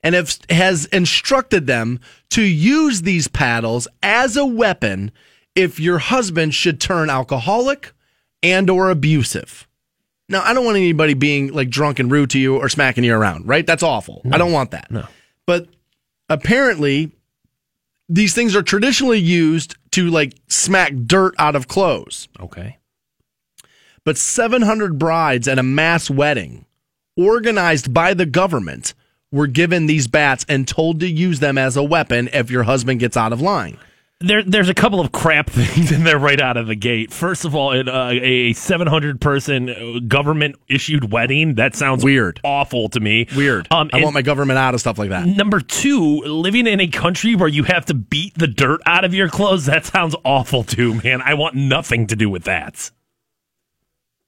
and have, has instructed them to use these paddles as a weapon if your husband should turn alcoholic and or abusive. Now, I don't want anybody being like drunk and rude to you or smacking you around, right? That's awful. I don't want that. No. But apparently, these things are traditionally used to like smack dirt out of clothes. Okay. But 700 brides at a mass wedding organized by the government were given these bats and told to use them as a weapon if your husband gets out of line. There, there's a couple of crap things in there right out of the gate. First of all, it, uh, a 700 person government issued wedding that sounds Weird. awful to me. Weird. Um, I want my government out of stuff like that. number two, living in a country where you have to beat the dirt out of your clothes. That sounds awful too, man. I want nothing to do with that.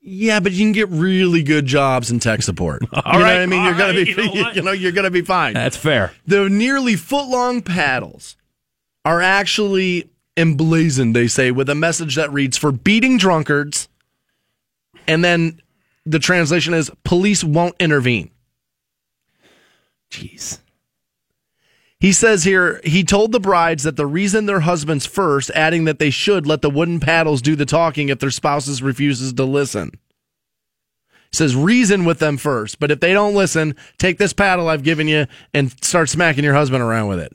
Yeah, but you can get really good jobs in tech support. you know right, what I mean? You're gonna right, be, you know, you know, you're gonna be fine. That's fair. The nearly foot long paddles are actually emblazoned, they say, with a message that reads for beating drunkards. And then the translation is police won't intervene. Jeez. He says here, he told the brides that the reason their husbands first, adding that they should let the wooden paddles do the talking if their spouses refuses to listen. He says, reason with them first, but if they don't listen, take this paddle I've given you and start smacking your husband around with it.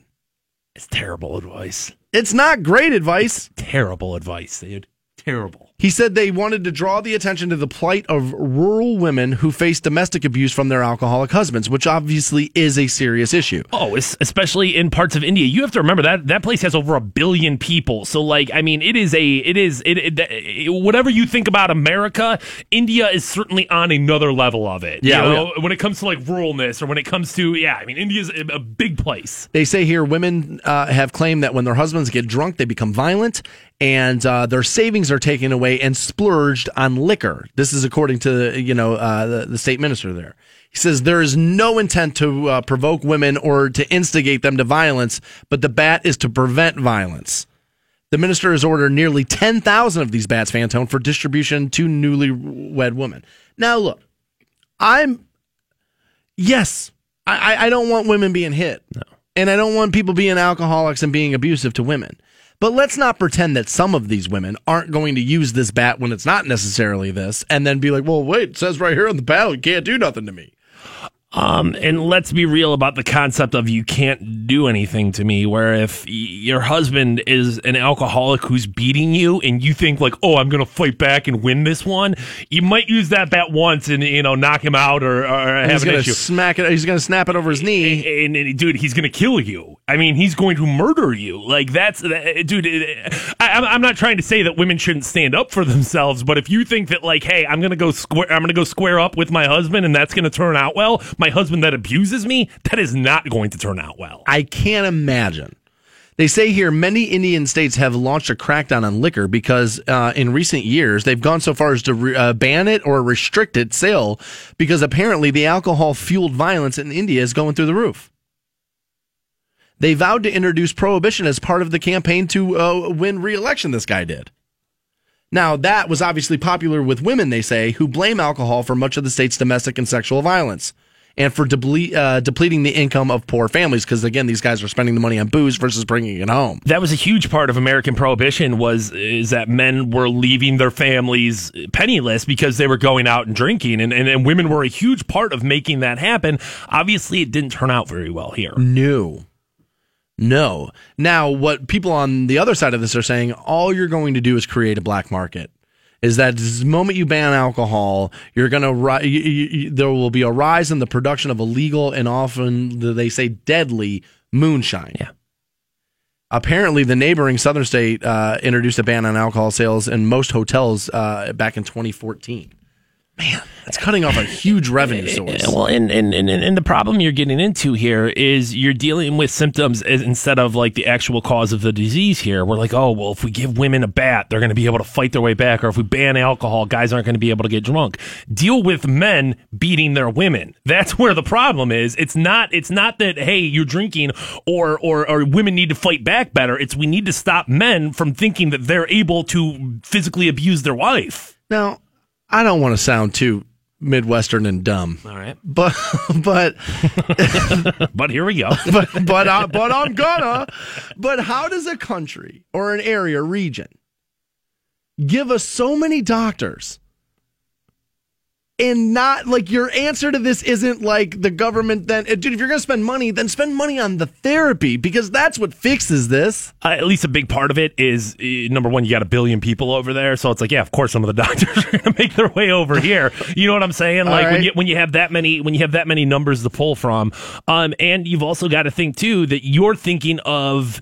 It's terrible advice. It's not great advice. Terrible advice, dude. Terrible. He said they wanted to draw the attention to the plight of rural women who face domestic abuse from their alcoholic husbands, which obviously is a serious issue. Oh, especially in parts of India. You have to remember that that place has over a billion people. So, like, I mean, it is a, it is, it, it, it- whatever you think about America, India is certainly on another level of it. Yeah, you oh, know, when it comes to like ruralness or when it comes to, yeah, I mean, India's a, a big place. They say here women uh, have claimed that when their husbands get drunk, they become violent and uh, their savings are taken away and splurged on liquor. This is according to you know uh, the, the state minister there. He says there is no intent to uh, provoke women or to instigate them to violence, but the bat is to prevent violence. The minister has ordered nearly 10,000 of these bats, Fantone, for distribution to newlywed women. Now, look, I'm, yes, I, I- I don't want women being hit. No. And I don't want people being alcoholics and being abusive to women. But let's not pretend that some of these women aren't going to use this bat when it's not necessarily this and then be like, well, wait, it says right here on the battle, you can't do nothing to me. Um, and let's be real about the concept of you can't do anything to me. Where if y- your husband is an alcoholic who's beating you, and you think like, oh, I'm gonna fight back and win this one, you might use that bat once and you know knock him out or, or have he's an to issue. smack it. He's going to snap it over his knee. And, and, dude, he's gonna kill you. I mean, he's going to murder you. Like that's, that- dude. I, I'm- I'm not trying to say that women shouldn't stand up for themselves, but if you think that like, hey, I'm gonna go square, I'm gonna go square up with my husband, and that's gonna turn out well, my husband that abuses me, that is not going to turn out well. I can't imagine. They say here many Indian states have launched a crackdown on liquor because uh, in recent years they've gone so far as to re- uh, ban it or restrict its sale because apparently the alcohol fueled violence in India is going through the roof. They vowed to introduce prohibition as part of the campaign to uh, win re election, this guy did. Now, that was obviously popular with women, they say, who blame alcohol for much of the state's domestic and sexual violence and for deble- uh, depleting the income of poor families because, again, these guys are spending the money on booze versus bringing it home. that was a huge part of American prohibition was is that men were leaving their families penniless because they were going out and drinking and, and, and women were a huge part of making that happen. Obviously it didn't turn out very well here. No. No. Now, what people on the other side of this are saying, all you're going to do is create a black market. Is that the moment you ban alcohol, you're going to you, you- there will be a rise in the production of illegal and often they say deadly moonshine. Yeah. Apparently, the neighboring southern state uh, introduced a ban on alcohol sales in most hotels uh, back in 2014. Man, that's cutting off a huge revenue source. Well, and, and, and, and the problem you're getting into here is you're dealing with symptoms instead of like the actual cause of the disease here. We're like, oh, well, if we give women a bat, they're going to be able to fight their way back. Or if we ban alcohol, guys aren't going to be able to get drunk. Deal with men beating their women. That's where the problem is. It's not, it's not that, hey, you're drinking or, or, or women need to fight back better. It's we need to stop men from thinking that they're able to physically abuse their wife. Now, I don't want to sound too Midwestern and dumb, All right. but but But here we go. but but I, but I'm gonna. But how does a country or an area, region, give us so many doctors? And not like your answer to this isn't like the government. Then, dude, if you're gonna spend money, then spend money on the therapy because that's what fixes this. uh, at least a big part of it is uh, number one, you got a billion people over there, so it's like, yeah, of course, some of the doctors are going to make their way over here. You know what I'm saying? Like when you when you have that many when you have that many numbers to pull from, um, and you've also got to think too that you're thinking of.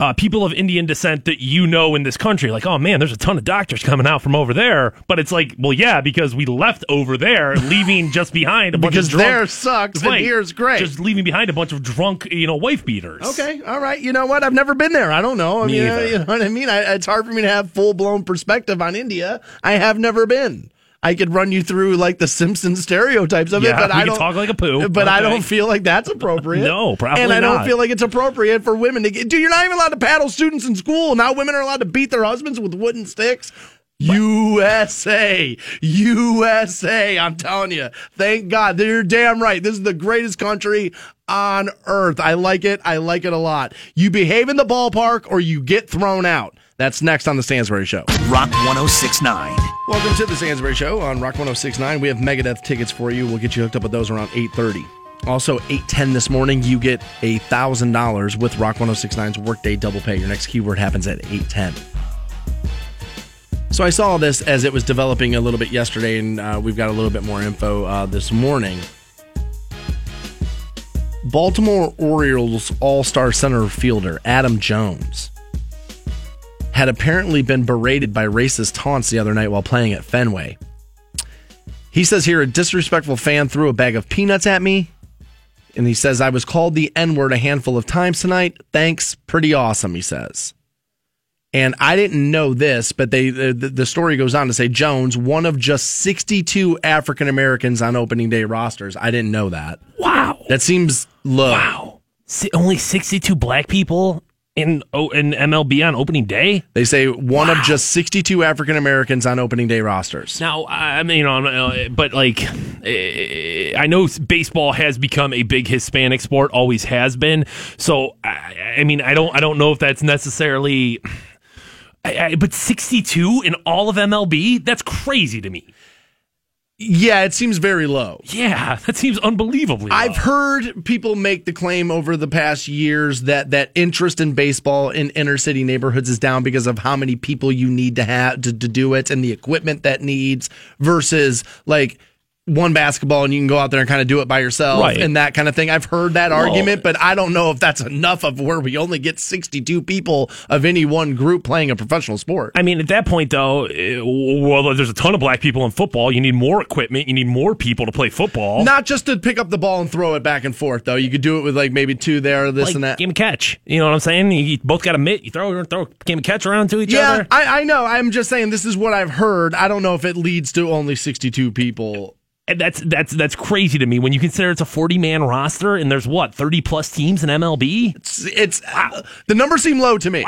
Uh, people of Indian descent that you know in this country, like, oh man, there's a ton of doctors coming out from over there. But it's like, well, yeah, because we left over there, leaving just behind a bunch Because of drunk, there sucks and here's great. Just leaving behind a bunch of drunk, you know, wife beaters. Okay, all right. You know what? I've never been there. I don't know. I Me mean, uh, either. you know what I mean. I, it's hard for me to have full blown perspective on India. I have never been. I could run you through like the Simpson stereotypes of it, but I don't talk like Apu. But I don't feel like that's appropriate. No, probably not. And I don't not. feel like it's appropriate for women to get. Dude, you're not even allowed to paddle students in school. Now women are allowed to beat their husbands with wooden sticks. USA, USA. I'm telling you, thank God. You're damn right. This is the greatest country on earth. I like it. I like it a lot. You behave in the ballpark or you get thrown out. That's next on the Stansbury Show. Rock 1069. Welcome to the Stansbury Show on Rock 1069. We have Megadeth tickets for you. We'll get you hooked up with those around 8:30. Also, 8:10 this morning, you get a thousand dollars with Rock 1069's Workday Double Pay. Your next keyword happens at 8:10. So I saw this as it was developing a little bit yesterday, and uh, we've got a little bit more info uh, this morning. Baltimore Orioles All Star center fielder Adam Jones had apparently been berated by racist taunts the other night while playing at Fenway. He says here a disrespectful fan threw a bag of peanuts at me. And he says, I was called the N word a handful of times tonight. Thanks. Pretty awesome, he says. And I didn't know this, but they the, the story goes on to say Jones, one of just 62 African Americans on opening day rosters. I didn't know that. Wow. That seems low. Wow. Only 62 black people in oh, in MLB on opening day? They say one of just 62 African Americans on opening day rosters. Now, I mean, you know, uh, but like, eh, I know baseball has become a big Hispanic sport, always has been. So, I, I mean, I don't, I don't know if that's necessarily. I, I, but 62 in all of MLB? That's crazy to me. Yeah, it seems very low. Yeah, that seems unbelievably low. I've heard people make the claim over the past years that that interest in baseball in inner city neighborhoods is down because of how many people you need to have to, to do it and the equipment that needs versus like one basketball and you can go out there and kind of do it by yourself Right. and that kind of thing. I've heard that Well- argument, but I don't know if that's enough of where we only get 62 people of any one group playing a professional sport. I mean, at that point, though, eh, well, there's a ton of black people in football. You need more equipment. You need more people to play football. Not just to pick up the ball and throw it back and forth, though. You could do it with like maybe two there, this like and that. game of catch. You know what I'm saying? You both got a mitt. You throw you throw game of catch around to each yeah, other. I, I know. I'm just saying this is what I've heard. I don't know if it leads to only 62 people. And that's that's that's crazy to me when you consider it's a 40 man roster and there's what 30 plus teams in MLB. It's, it's uh, the numbers seem low to me.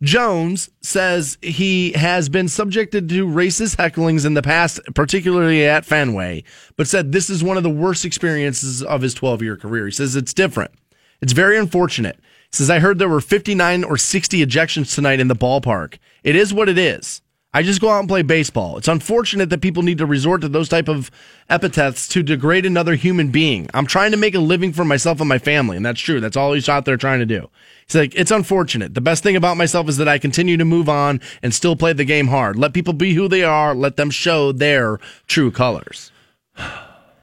Jones says he has been subjected to racist hecklings in the past, particularly at Fenway, but said this is one of the worst experiences of his 12 year career. He says it's different. It's very unfortunate. He says, I heard there were 59 or 60 ejections tonight in the ballpark. It is what it is. I just go out and play baseball. It's unfortunate that people need to resort to those type of epithets to degrade another human being. I'm trying to make a living for myself and my family, and that's true. That's all he's out there trying to do. He's like, it's unfortunate. The best thing about myself is that I continue to move on and still play the game hard. Let people be who they are. Let them show their true colors.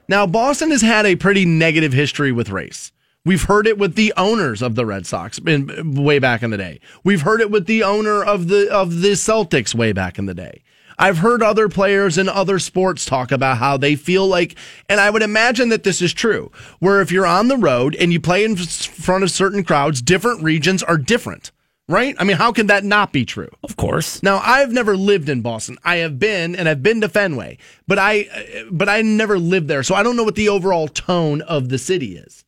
Now, Boston has had a pretty negative history with race. We've heard it with the owners of the Red Sox in, way back in the day. We've heard it with the owner of the of the Celtics way back in the day. I've heard other players in other sports talk about how they feel like, and I would imagine that this is true, where if you're on the road and you play in front of certain crowds, different regions are different, right? I mean, how can that not be true? Of course. Now, I've never lived in Boston. I have been, and I've been to Fenway, but I, but I never lived there, so I don't know what the overall tone of the city is.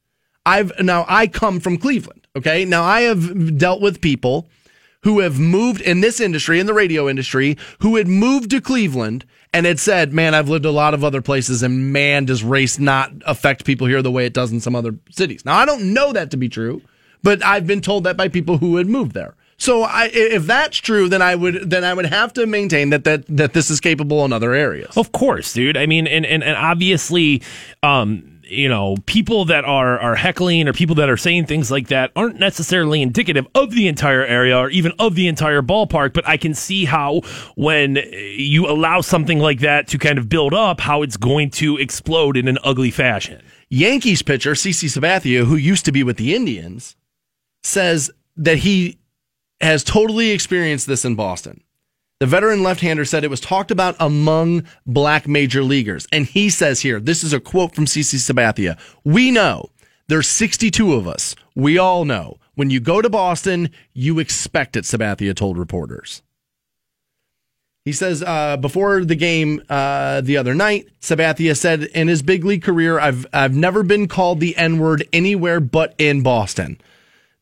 I've now I come from Cleveland. Okay, now I have dealt with people who have moved in this industry, in the radio industry, who had moved to Cleveland and had said, "Man, I've lived a lot of other places, and man, does race not affect people here the way it does in some other cities." Now, I don't know that to be true, but I've been told that by people who had moved there. So, I, if that's true, then I would then I would have to maintain that that that this is capable in other areas. Of course, dude. I mean, and and, and obviously, um, you know, people that are are heckling or people that are saying things like that aren't necessarily indicative of the entire area or even of the entire ballpark. But I can see how when you allow something like that to kind of build up, how it's going to explode in an ugly fashion. Yankees pitcher CC Sabathia, who used to be with the Indians, says that he has totally experienced this in Boston. The veteran left-hander said it was talked about among black major leaguers. And he says here, this is a quote from CC Sabathia. We know there's 62 of us. We all know. When you go to Boston, you expect it, Sabathia told reporters. He says uh, before the game uh, the other night, Sabathia said in his big league career, I've I've never been called the N word anywhere but in Boston.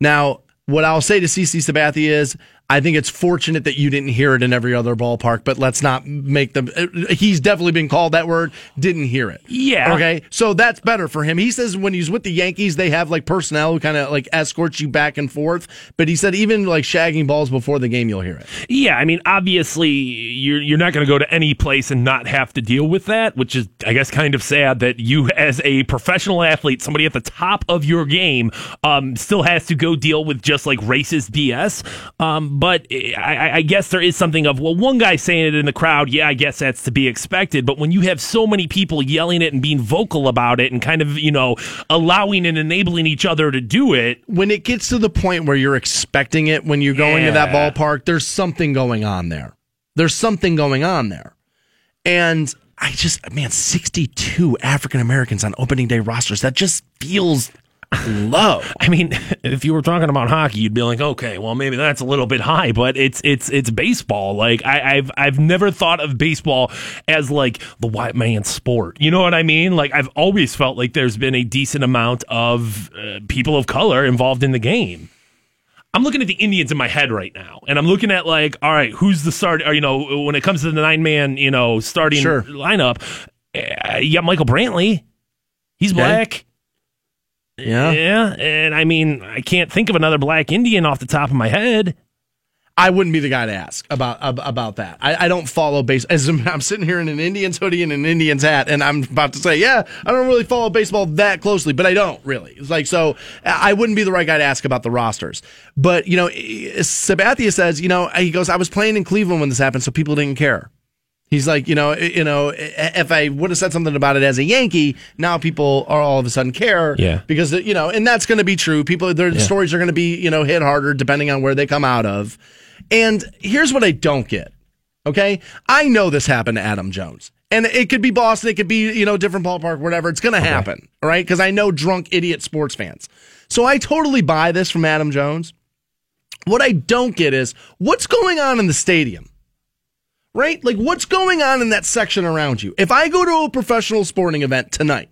Now, what I'll say to CC Sabathia is, I think it's fortunate that you didn't hear it in every other ballpark, but let's not make them. He's definitely been called that word, didn't hear it. Yeah. Okay. So that's better for him. He says when he's with the Yankees, they have like personnel who kind of like escorts you back and forth. But he said even like shagging balls before the game, you'll hear it. Yeah, I mean, obviously, you're you're not going to go to any place and not have to deal with that, which is, I guess, kind of sad that you, as a professional athlete, somebody at the top of your game, um, still has to go deal with just like racist BS. Um, but I, I guess there is something of well, one guy saying it in the crowd. Yeah, I guess that's to be expected. But when you have so many people yelling it and being vocal about it, and kind of you know allowing and enabling each other to do it, when it gets to the point where you're expecting it when you're going to that ballpark, there's something going on there. There's something going on there. And I just, man, 62 African Americans on opening day rosters, that just feels low. I mean, if you were talking about hockey, you'd be like, okay, well, maybe that's a little bit high, but it's it's it's baseball. Like I, I've I've never thought of baseball as like the white man's sport. You know what I mean? Like I've always felt like there's been a decent amount of uh, people of color involved in the game. I'm looking at the Indians in my head right now, and I'm looking at like, all right, who's the start? Or, you know, when it comes to the nine man, you know, starting Sure. lineup, uh, you got Michael Brantley. He's black. Yeah. Yeah, and I mean, I can't think of another black Indian off the top of my head. I wouldn't be the guy to ask about about that. I, I don't follow base. As I'm, I'm sitting here in an Indians hoodie and an Indians hat, and I'm about to say, yeah, I don't really follow baseball that closely, but I don't really. It's like so, I wouldn't be the right guy to ask about the rosters. But you know, eh, Sabathia says, you know, he goes, I was playing in Cleveland when this happened, so people didn't care. He's like, you know, eh, you know, eh, eh, if I would have said something about it as a Yankee, now people are all of a sudden care. Yeah. Because you know, and that's going to be true. People, their stories are going to be, you know, hit harder depending on where they come out of. And here's what I don't get. Okay, I know this happened to Adam Jones, and it could be Boston, it could be you know different ballpark, whatever. It's going to happen, all right? Because I know drunk idiot sports fans. So I totally buy this from Adam Jones. What I don't get is what's going on in the stadium right? Like what's going on in that section around you? If I go to a professional sporting event tonight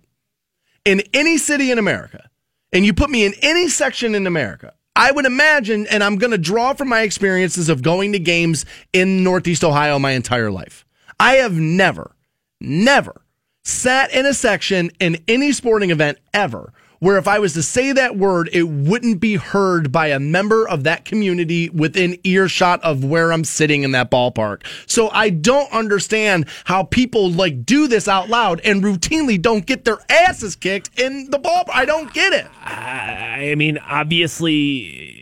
in any city in America and you put me in any section in America, I would imagine, and I'm going to draw from my experiences of going to games in Northeast Ohio my entire life. I have never, never sat in a section in any sporting event ever where if I was to say that word, it wouldn't be heard by a member of that community within earshot of where I'm sitting in that ballpark. So I don't understand how people like do this out loud and routinely don't get their asses kicked in the ball. I don't get it. I mean, obviously,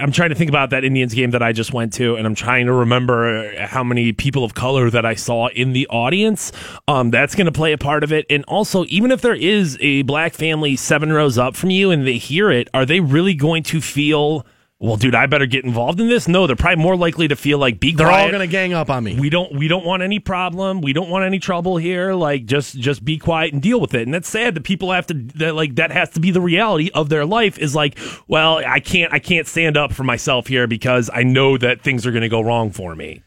I'm trying to think about that Indians game that I just went to, and I'm trying to remember how many people of color that I saw in the audience. Um, that's going to play a part of it. And also, even if there is a black family seven rows up from you and they hear it, are they really going to feel? Well, dude, I better get involved in this. No, they're probably more likely to feel like be They're quiet. all going to gang up on me. we don't we don't want any problem we don't want any trouble here like just just be quiet and deal with it and that's sad that people have to that like that has to be the reality of their life is like well i can't i can't stand up for myself here because i know that things are going to go wrong for me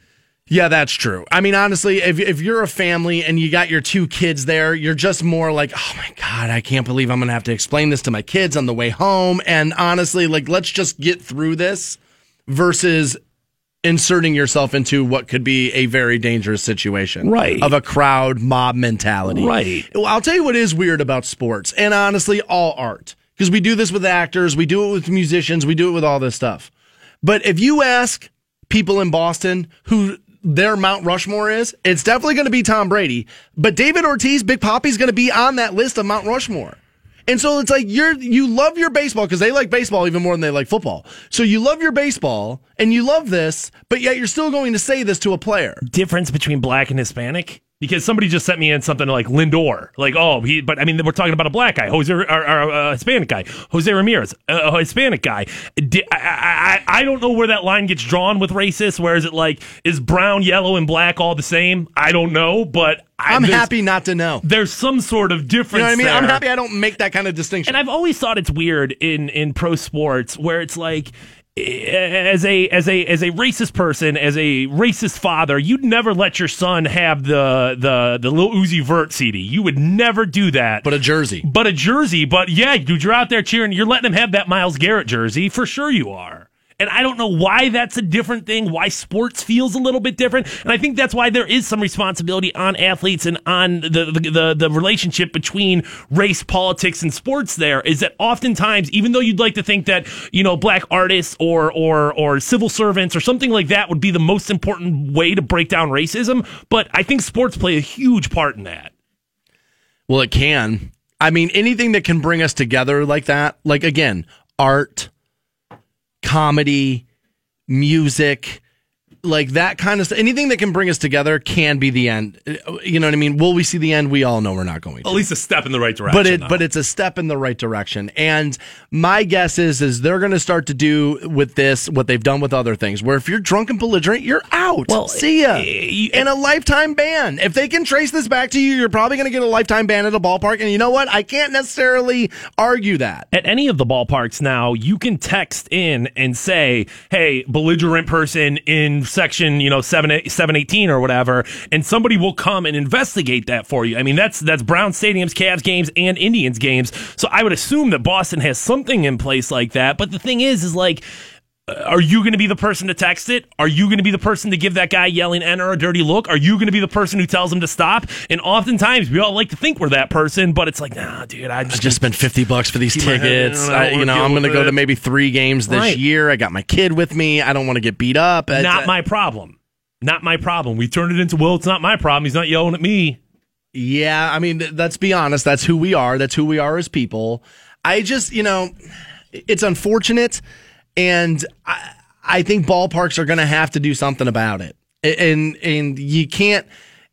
Yeah, that's true. I mean, honestly, if, if you're a family and you got your two kids there, you're just more like, oh my God, I can't believe I'm going to have to explain this to my kids on the way home. And honestly, like, let's just get through this versus inserting yourself into what could be a very dangerous situation. Right. Of a crowd mob mentality. Right. Well, I'll tell you what is weird about sports and honestly, all art. Because we do this with actors, we do it with musicians, we do it with all this stuff. But if you ask people in Boston who their Mount Rushmore is, it's definitely going to be Tom Brady. But David Ortiz, Big Papi's going to be on that list of Mount Rushmore. And so it's like you're you love your baseball because they like baseball even more than they like football. So you love your baseball and you love this, but yet you're still going to say this to a player. difference between black and hispanic because somebody just sent me in something like Lindor, like oh he, but I mean we're talking about a black guy, Jose or, or a Hispanic guy, Jose Ramirez, a, a Hispanic guy. Di- I, I, I don't know where that line gets drawn with racists. Where is it like is brown, yellow, and black all the same? I don't know, but I, I'm happy not to know. There's some sort of difference. You know what I mean? I'm happy I don't make that kind of distinction. And I've always thought it's weird in in pro sports where it's like as a as a as a racist person, as a racist father, you'd never let your son have the the the Lil Uzi Vert CD. You would never do that. but a jersey. but a jersey, but yeah, dude, you're out there cheering. You're letting him have that Myles Garrett jersey for sure. You are. And I don't know why that's a different thing, why sports feels a little bit different. And I think that's why there is some responsibility on athletes and on the, the, the, the relationship between race, politics, and sports there is that oftentimes, even though you'd like to think that, you know, black artists or, or, or civil servants or something like that would be the most important way to break down racism, but I think sports play a huge part in that. Well, it can. I mean, anything that can bring us together like that, like again, art, comedy, music, like that kind of stuff. Anything that can bring us together can be the end. You know what I mean? Will we see the end? We all know we're not going to. At least a step in the right direction. But it, though. but it's a step in the right direction. And my guess is, is they're going to start to do with this what they've done with other things. Where if you're drunk and belligerent, you're out. Well, see ya. eh, and a lifetime ban. If they can trace this back to you, you're probably going to get a lifetime ban at a ballpark. And you know what? I can't necessarily argue that. at any of the ballparks now, you can text in and say, "Hey, belligerent person in section, you know, seven seven eighteen or whatever," and somebody will come and investigate that for you. I mean, that's that's Brown Stadiums, Cavs games, and Indians games. So I would assume that Boston has something in place like that. But the thing is, is like. Are you going to be the person to text it? Are you going to be the person to give that guy yelling enter a dirty look? Are you going to be the person who tells him to stop? And oftentimes we all like to think we're that person, but it's like, nah, dude, I I just, just spent 50 bucks for these Keep my head tickets. I I, you know, I'm going to go it. to maybe three games this Right. year. I got my kid with me. I don't want to get beat up. It's- not my problem. Not my problem. We turned it into, well, it's not my problem. He's not yelling at me. Yeah, I mean, let's be honest. That's who we are. That's who we are as people. I just, you know, it's unfortunate, and I, I think ballparks are going to have to do something about it. And and you can't.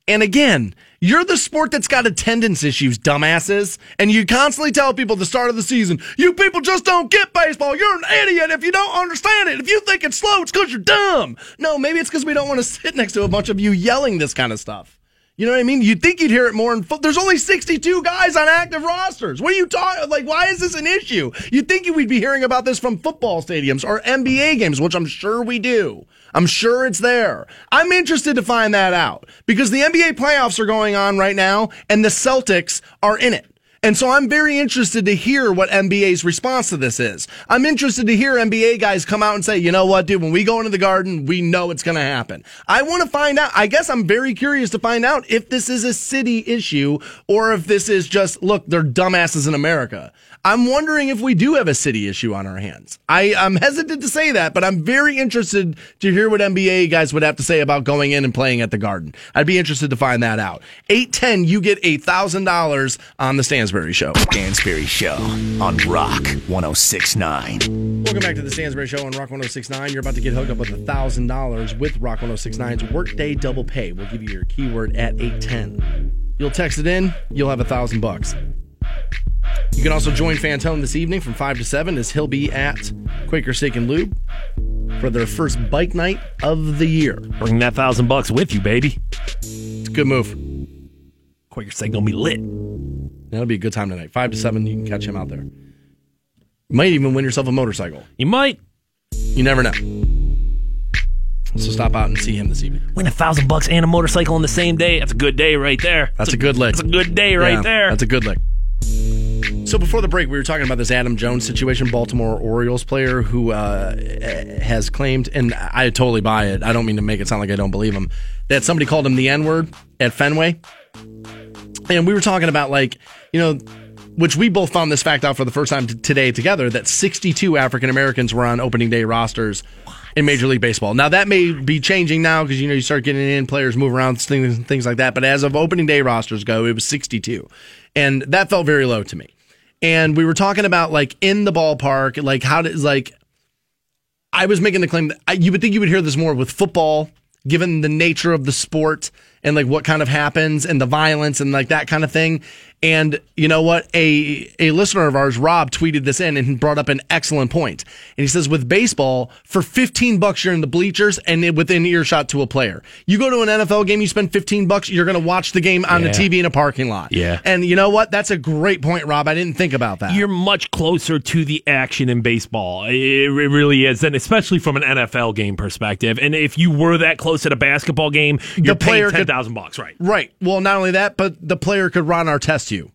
And again, you're the sport that's got attendance issues, dumbasses. And you constantly tell people at the start of the season, you people just don't get baseball. You're an idiot if you don't understand it. If you think it's slow, it's because you're dumb. No, maybe it's because we don't want to sit next to a bunch of you yelling this kind of stuff. You know what I mean? You'd think you'd hear it more in foot. There's only 62 guys on active rosters. What are you talking? Like, why is this an issue? You'd think we'd be hearing about this from football stadiums or NBA games, which I'm sure we do. I'm sure it's there. I'm interested to find that out because the NBA playoffs are going on right now and the Celtics are in it. And so I'm very interested to hear what NBA's response to this is. I'm interested to hear NBA guys come out and say, you know what, dude, when we go into the garden, we know it's going to happen. I want to find out. I guess I'm very curious to find out if this is a city issue or if this is just, look, they're dumbasses in America. I'm wondering if we do have a city issue on our hands. I, I'm hesitant to say that, but I'm very interested to hear what NBA guys would have to say about going in and playing at the Garden. I'd be interested to find that out. 810, you get $8,000 on the Stansbury Show. Stansbury Show on Rock 1069. Welcome back to the Stansbury Show on Rock 1069. You're about to get hooked up with $1,000 with Rock 1069's Workday Double Pay. We'll give you your keyword at 810. You'll text it in, you'll have a thousand bucks. You can also join Fantone this evening from 5 to 7 as he'll be at Quaker Steak and Lube for their first bike night of the year. Bring that thousand bucks with you, baby. It's a good move. Quaker Steak gonna be lit. That'll be a good time tonight. 5 to 7, you can catch him out there. You might even win yourself a motorcycle. You might You never know. So stop out and see him this evening. win a thousand bucks and a motorcycle on the same day. That's a good day right there. That's a good lick. That's a good day right Yeah, there. That's a good lick. So before the break, we were talking about this Adam Jones situation, Baltimore Orioles player who uh, has claimed, and I totally buy it. I don't mean to make it sound like I don't believe him. That somebody called him the N word at Fenway, and we were talking about like you know, which we both found this fact out for the first time t- today together that 62 African Americans were on opening day rosters in Major League Baseball. Now that may be changing now because you know you start getting in players move around things things like that. But as of opening day rosters go, it was 62, and that felt very low to me. And we were talking about like in the ballpark, like how does like I was making the claim that I, you would think you would hear this more with football, given the nature of the sport and like what kind of happens and the violence and like that kind of thing. And you know what? A a listener of ours, Rob, tweeted this in and brought up an excellent point. And he says, with baseball, for 15 bucks, you're in the bleachers and within earshot to a player. You go to an NFL game, you spend 15 bucks, you're going to watch the game on Yeah. the TV in a parking lot. Yeah. And you know what? That's a great point, Rob. I didn't think about that. You're much closer to the action in baseball. It, it really is, and especially from an NFL game perspective. And if you were that close at a basketball game, you're player could- thousand bucks, right? Right. Well, not only that, but the player could run our test you.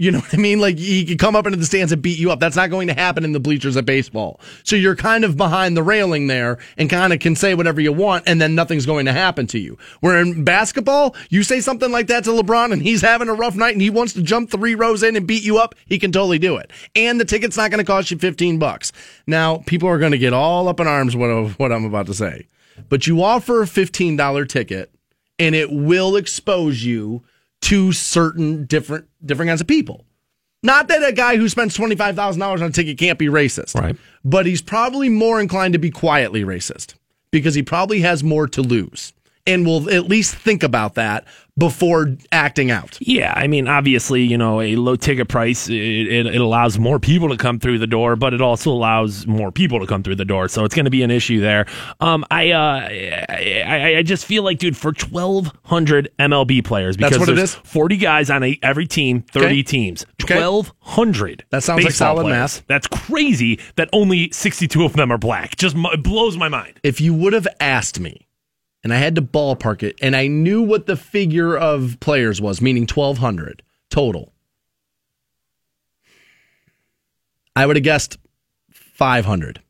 You know what I mean? Like he could come up into the stands and beat you up. That's not going to happen in the bleachers at baseball. So you're kind of behind the railing there and kind of can say whatever you want and then nothing's going to happen to you. Where in basketball, you say something like that to LeBron and he's having a rough night and he wants to jump three rows in and beat you up, he can totally do it. And the ticket's not going to cost you 15 bucks. Now, people are going to get all up in arms what, what I'm about to say. But you offer a $15 ticket and it will expose you to certain different different kinds of people. Not that a guy who spends $25,000 on a ticket can't be racist. Right. But he's probably more inclined to be quietly racist because he probably has more to lose and will at least think about that before acting out. Yeah, I mean, obviously, you know, a low ticket price it, it, it, allows more people to come through the door, but it also allows more people to come through the door. So it's going to be an issue there. Um, I, uh, I, I just feel like, dude, for twelve hundred MLB players, because there's forty guys on a, every team, thirty Okay. teams, Okay. twelve hundred. That sounds like solid math. That's crazy. That only sixty-two of them are black. Just it blows my mind. If you would have asked me and I had to ballpark it and I knew what the figure of players was, meaning 1,200 total, I would have guessed 500.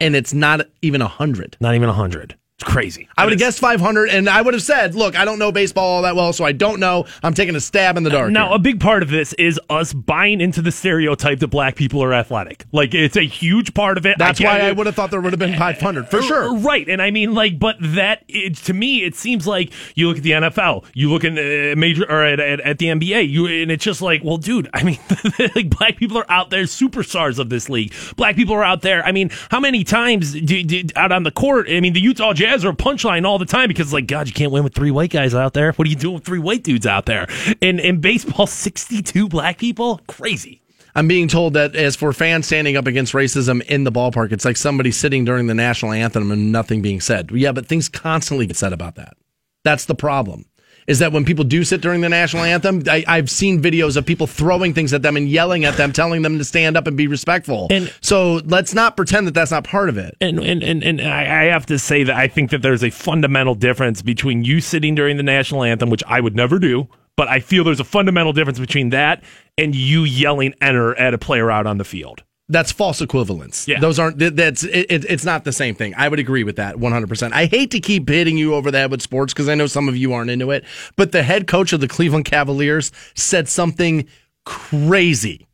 And it's not even 100. Not even hundred. It's crazy. I would have guessed 500 and I would have said, look, I don't know baseball all that well, so I don't know. I'm taking a stab in the dark. Now, here. a big part of this is us buying into the stereotype that black people are athletic. Like, it's a huge part of it. That's can't- why I would have thought there would have been 500 for sure. Right, and I mean, like, but that it, to me, it seems like you look at the NFL, you look at uh, major or at, at, at the NBA, you and it's just like, well, dude, I mean, like black people are out there, superstars of this league. Black people are out there. I mean, how many times do, do, out on the court? I mean, the Utah Jazz are a punchline all the time because, like, God, you can't win with three white guys out there. What are you doing with three white dudes out there? And in baseball, sixty-two black people, crazy. I'm being told that as for fans standing up against racism in the ballpark, it's like somebody sitting during the national anthem and nothing being said. Yeah, but things constantly get said about that. That's the problem. Is that when people do sit during the national anthem, I, I've seen videos of people throwing things at them and yelling at them, telling them to stand up and be respectful. And- so let's not pretend that that's not part of it. And and and, and I, I have to say that I think that there's a fundamental difference between you sitting during the national anthem, which I would never do, but I feel there's a fundamental difference between that and you yelling "enter" at a player out on the field. That's false equivalence. Yeah. Those aren't, that's, it, it- it's not the same thing. I would agree with that 100%. I hate to keep hitting you over the head with sports because I know some of you aren't into it, but the head coach of the Cleveland Cavaliers said something crazy.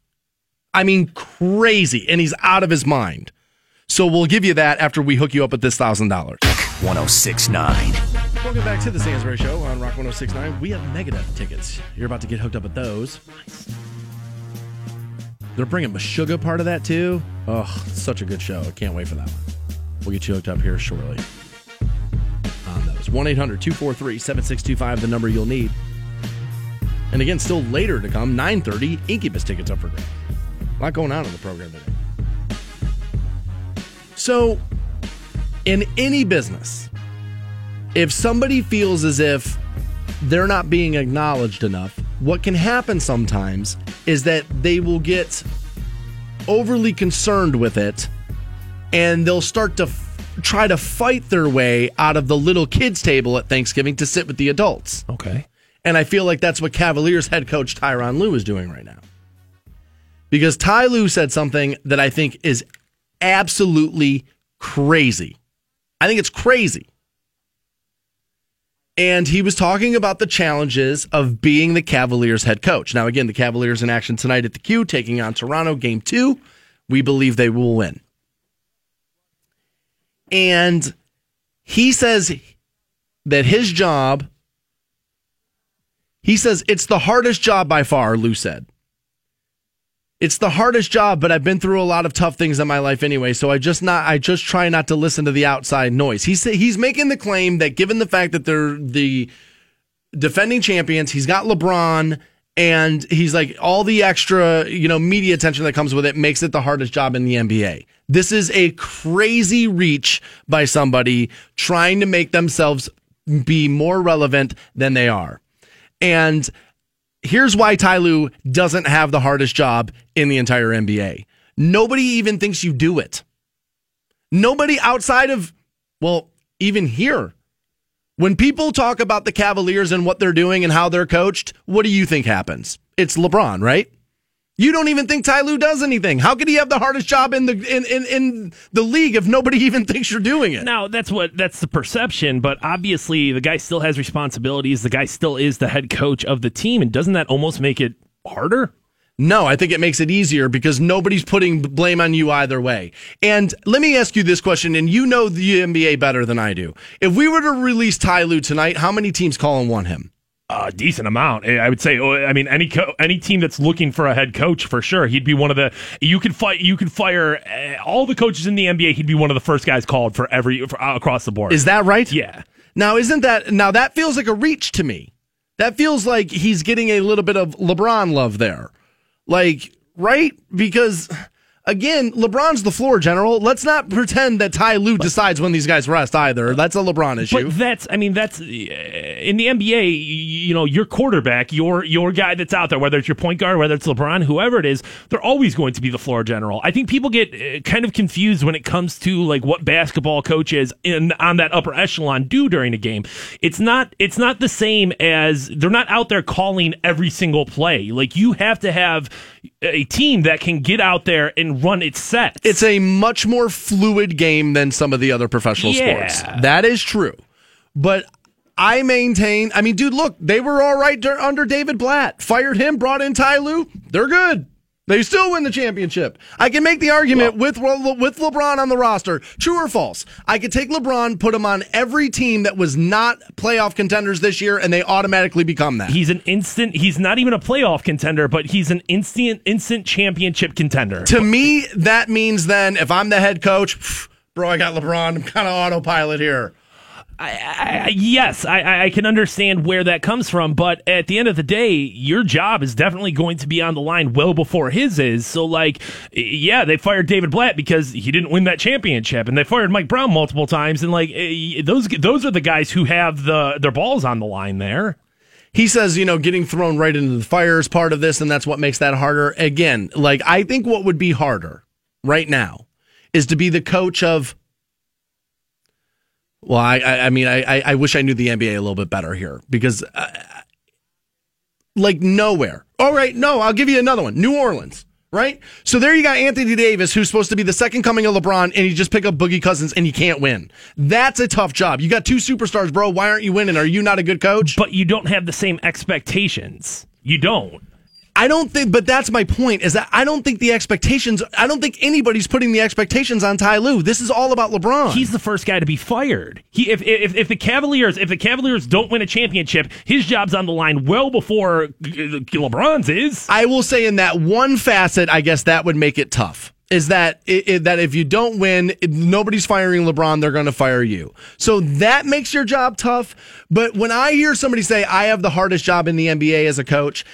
I mean, crazy. And he's out of his mind. So we'll give you that after we hook you up with this $1,000. 1069. Welcome back to the Stansbury Show on Rock 1069. We have Megadeth tickets. You're about to get hooked up with those. They're bringing Meshuggah part of that too. Oh, such a good show. I can't wait for that one. We'll get you hooked up here shortly um, on those. 1 800 243 7625, the number you'll need. And again, still later to come, 930, Incubus tickets up for grabs. A lot going on in the program today. So, in any business, if somebody feels as if they're not being acknowledged enough, what can happen sometimes is that they will get overly concerned with it and they'll start to f- try to fight their way out of the little kids' table at Thanksgiving to sit with the adults. Okay. And I feel like that's what Cavaliers head coach Tyron Lue is doing right now. Because Ty Lue said something that I think is absolutely crazy. I think it's crazy. And he was talking about the challenges of being the Cavaliers head coach. Now, again, the Cavaliers in action tonight at the Q, taking on Toronto, game two. We believe they will win. And he says that his job, he says it's the hardest job by far, Lue said. It's the hardest job, but I've been through a lot of tough things in my life anyway, so I just not I just try not to listen to the outside noise. He's he's making the claim that given the fact that they're the defending champions, he's got LeBron and he's like all the extra, you know, media attention that comes with it makes it the hardest job in the NBA. This is a crazy reach by somebody trying to make themselves be more relevant than they are. And here's why Ty Lue doesn't have the hardest job in the entire NBA. Nobody even thinks you do it. Nobody outside of, well, even here. When people talk about the Cavaliers and what they're doing and how they're coached, what do you think happens? It's LeBron, right? You don't even think Ty Lue does anything. How could he have the hardest job in the in, in, in the league if nobody even thinks you're doing it? Now that's what that's the perception, but obviously the guy still has responsibilities. The guy still is the head coach of the team, and doesn't that almost make it harder? No, I think it makes it easier because nobody's putting blame on you either way. And let me ask you this question, and you know the NBA better than I do. If we were to release Ty Lue tonight, how many teams call and want him? A decent amount, I would say. Oh, I mean, any co- any team that's looking for a head coach for sure, he'd be one of the. You could fight. You could fire uh, all the coaches in the NBA. He'd be one of the first guys called for every for, uh, across the board. Is that right? Yeah. Now, isn't that now that feels like a reach to me? That feels like he's getting a little bit of LeBron love there, like right because. Again, LeBron's the floor general. Let's not pretend that Ty Lue decides when these guys rest either. That's a LeBron issue. But that's, I mean, that's uh, in the NBA. You know, your quarterback, your your guy that's out there, whether it's your point guard, whether it's LeBron, whoever it is, they're always going to be the floor general. I think people get uh, kind of confused when it comes to like what basketball coaches in on that upper echelon do during a game. It's not it's not the same as they're not out there calling every single play. Like you have to have a team that can get out there and run its set. It's a much more fluid game than some of the other professional Yeah. sports. That is true. But I maintain, I mean, dude, look, they were all right under David Blatt. Fired him, brought in Ty Lue. They're good. They still win the championship. I can make the argument with with LeBron on the roster. True or false? I could take LeBron, put him on every team that was not playoff contenders this year, and they automatically become that. He's an instant. He's not even a playoff contender, but he's an instant instant championship contender. To me, that means then if I'm the head coach, pff, bro, I got LeBron. I'm kind of autopilot here. I, I, yes, I, I can understand where that comes from, but at the end of the day, your job is definitely going to be on the line well before his is. So, like, yeah, they fired David Blatt because he didn't win that championship, and they fired Mike Brown multiple times, and like those those are the guys who have the their balls on the line there. He says, you know, getting thrown right into the fire is part of this, and that's what makes that harder. Again, like, I think what would be harder right now is to be the coach of. Well, I, I, mean, I, I- I wish I knew the NBA a little bit better here because, uh, like, nowhere. All right, no, I'll give you another one. New Orleans, right? So there you got Anthony Davis, who's supposed to be the second coming of LeBron, and you just pick up Boogie Cousins and you can't win. That's a tough job. You got two superstars, bro. Why aren't you winning? Are you not a good coach? But you don't have the same expectations. You don't. I don't think, but that's my point. Is that I don't think the expectations. I don't think anybody's putting the expectations on Ty Lue. This is all about LeBron. He's the first guy to be fired. He if if if the Cavaliers if the Cavaliers don't win a championship, his job's on the line well before LeBron's is. I will say in that one facet, I guess that would make it tough. Is that it, it- that if you don't win, nobody's firing LeBron, they're going to fire you. So that makes your job tough. But when I hear somebody say, "I have the hardest job in the NBA as a coach,"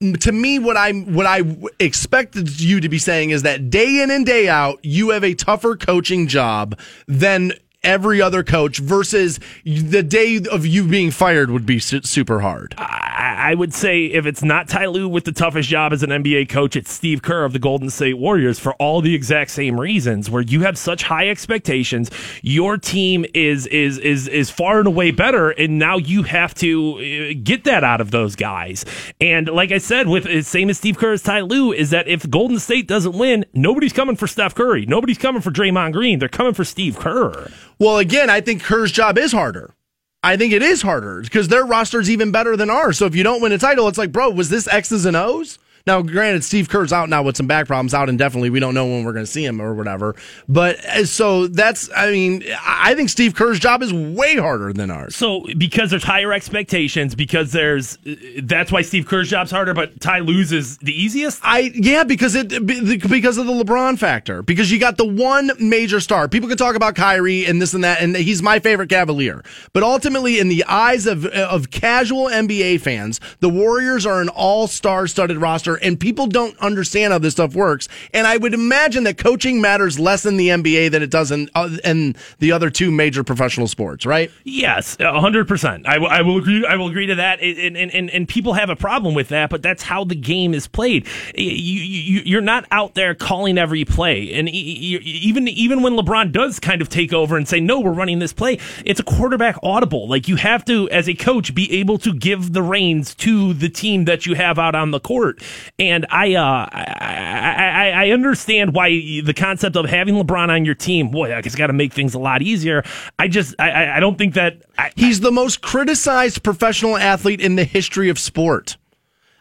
to me, what I what I expected you to be saying is that day in and day out, you have a tougher coaching job than every other coach. Versus the day of you being fired would be su- super hard. I, I would say if it's not Ty Lue with the toughest job as an NBA coach, it's Steve Kerr of the Golden State Warriors for all the exact same reasons. Where you have such high expectations, your team is is is is far and away better, and now you have to uh, get that out of those guys. And like I said, with uh, same as Steve Kerr as Ty Lue, is that if Golden State doesn't win, nobody's coming for Steph Curry, nobody's coming for Draymond Green, they're coming for Steve Kerr. Well, again, I think Kerr's job is harder. I think it is harder because their roster's even better than ours. So if you don't win a title, it's like, bro, was this X's and O's? Now, granted, Steve Kerr's out now with some back problems, out indefinitely. We don't know when we're going to see him or whatever. But uh, so that's, I mean, I think Steve Kerr's job is way harder than ours. So because there's higher expectations, because there's that's why Steve Kerr's job's harder, but Ty Lue's is the easiest. I yeah because it because of the LeBron factor because you got the one major star. People can talk about Kyrie and this and that, and he's my favorite Cavalier. But ultimately, in the eyes of of casual NBA fans, the Warriors are an all star studded roster, and people don't understand how this stuff works. And I would imagine that coaching matters less in the NBA than it does in uh, in the other two major professional sports, right? Yes, hundred percent. I will- agree. I will agree to that. And, and and and people have a problem with that, but that's how the game is played. You, you you're not out there calling every play, and even even when LeBron does kind of take over and say, "No, we're running this play," it's a quarterback audible. Like you have to, as a coach, be able to give the reins to the team that you have out on the court. And I uh I I, I understand why the concept of having LeBron on your team, boy, it's got to make things a lot easier. I just I I- don't think that. I, He's the most criticized professional athlete in the history of sport.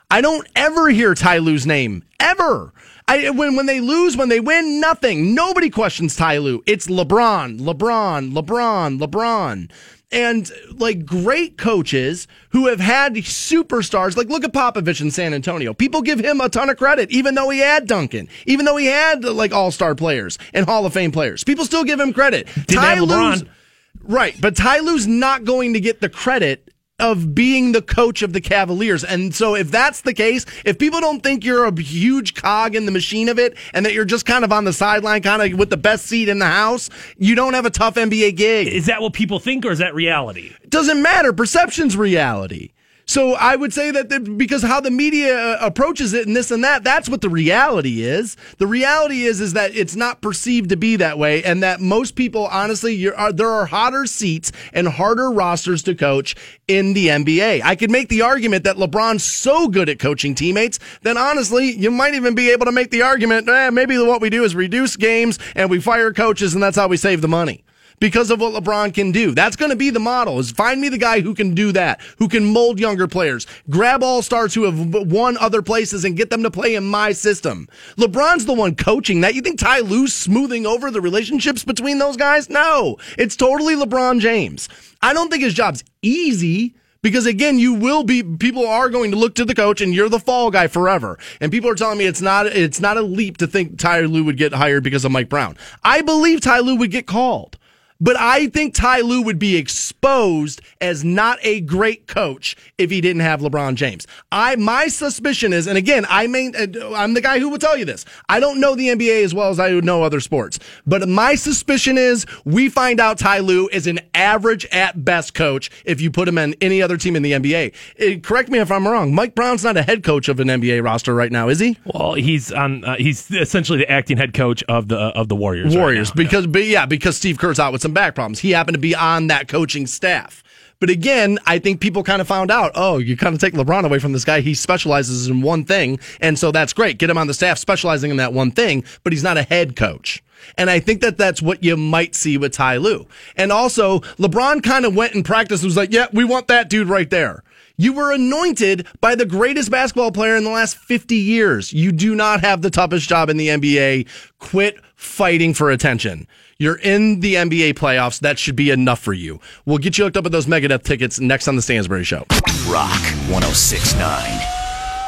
I don't ever hear Ty Lue's name ever. I when when they lose, when they win, nothing. Nobody questions Ty Lue. It's LeBron, LeBron, LeBron, LeBron. And like great coaches who have had superstars, like look at Popovich in San Antonio. People give him a ton of credit, even though he had Duncan, even though he had like all star players and Hall of Fame players. People still give him credit. Didn't have LeBron. Lue's- Right, but Ty Lue's not going to get the credit of being the coach of the Cavaliers. And so if that's the case, if people don't think you're a huge cog in the machine of it and that you're just kind of on the sideline, kind of with the best seat in the house, you don't have a tough NBA gig. Is that what people think, or is that reality? It doesn't matter. Perception's reality. So I would say that the, because how the media uh, approaches it and this and that, that's what the reality is. The reality is is that it's not perceived to be that way, and that most people, honestly, are, there are hotter seats and harder rosters to coach in the NBA. I could make the argument that LeBron's so good at coaching teammates that honestly, you might even be able to make the argument, eh, maybe what we do is reduce games and we fire coaches, and that's how we save the money because of what LeBron can do. That's going to be the model is find me the guy who can do that, who can mold younger players, grab all stars who have won other places and get them to play in my system. LeBron's the one coaching that. You think Ty Lue's smoothing over the relationships between those guys? No, it's totally LeBron James. I don't think his job's easy. Because again, you will be people are going to look to the coach and you're the fall guy forever. And people are telling me it's not it's not a leap to think Ty Lue would get hired because of Mike Brown. I believe Ty Lue would get called. But I think Ty Lue would be exposed as not a great coach if he didn't have LeBron James. I my suspicion is, and again, I mean, I'm the guy who will tell you this. I don't know the NBA as well as I would know other sports, but my suspicion is we find out Ty Lue is an average at best coach if you put him in any other team in the NBA. Eh, correct me if I'm wrong. Mike Brown's not a head coach of an NBA roster right now, is he? Well, he's on. Uh, he's essentially the acting head coach of the of the Warriors. right Warriors, now. because but yeah, because Steve Kerr's out with some back problems. He happened to be on that coaching staff. But again, I think people kind of found out, oh, you kind of take LeBron away from this guy. He specializes in one thing, and so that's great. Get him on the staff specializing in that one thing, but he's not a head coach. And I think that that's what you might see with Ty Lue. And also, LeBron kind of went and practiced and was like, yeah, we want that dude right there. You were anointed by the greatest basketball player in the last 50 years. You do not have the toughest job in the NBA. Quit fighting for attention. You're in the NBA playoffs. That should be enough for you. We'll get you hooked up with those Megadeth tickets next on the Stansbury Show. Rock 1069.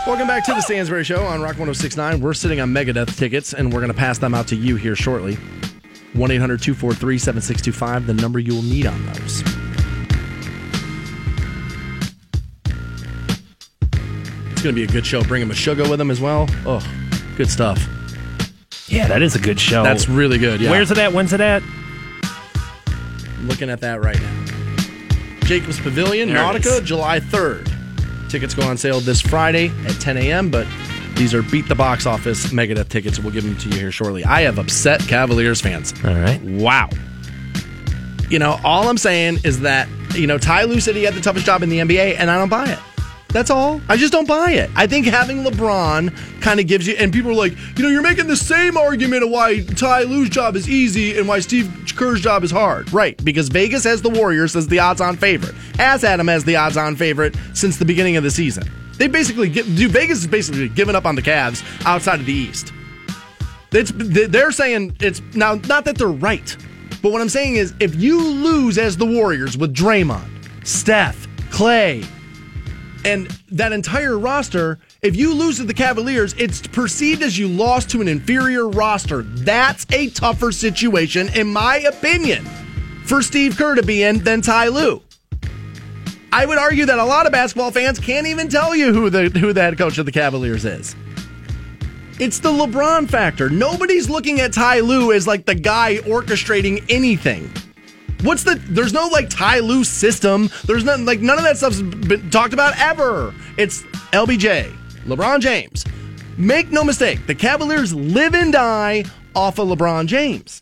Welcome back to the Stansbury Show on Rock 1069. We're sitting on Megadeth tickets, and we're going to pass them out to you here shortly. 1 800 243 7625, the number you will need on those. It's going to be a good show. Bringing Meshuggah with him as well. Oh, good stuff. Yeah, that is a good show. That's really good. Yeah. Where's it at? When's it at? looking at that right now. Jacobs Pavilion, There Nautica. July 3rd. Tickets go on sale this Friday at 10 a.m., but these are beat the box office Megadeth tickets. We'll give them to you here shortly. I have upset Cavaliers fans. All right. Wow. You know, all I'm saying is that, you know, Ty Lue said he had the toughest job in the NBA, and I don't buy it. That's all. I just don't buy it. I think having LeBron kind of gives you, and people are like, you know, you're making the same argument of why Ty Lue's job is easy and why Steve Kerr's job is hard. Right. Because Vegas has the Warriors as the odds on favorite, as Adam has the odds on favorite since the beginning of the season. They basically, dude, Vegas is basically giving up on the Cavs outside of the East. It's, they're saying it's now not that they're right, but what I'm saying is if you lose as the Warriors with Draymond, Steph, Clay, and that entire roster, if you lose to the Cavaliers, it's perceived as you lost to an inferior roster. That's a tougher situation, in my opinion, for Steve Kerr to be in than Ty Lue. I would argue that a lot of basketball fans can't even tell you who the who the head coach of the Cavaliers is. It's the LeBron factor. Nobody's looking at Ty Lue as like the guy orchestrating anything. What's the? There's no like Ty Lue system. There's nothing like none of that stuff's been talked about ever. It's LBJ, LeBron James. Make no mistake, the Cavaliers live and die off of LeBron James.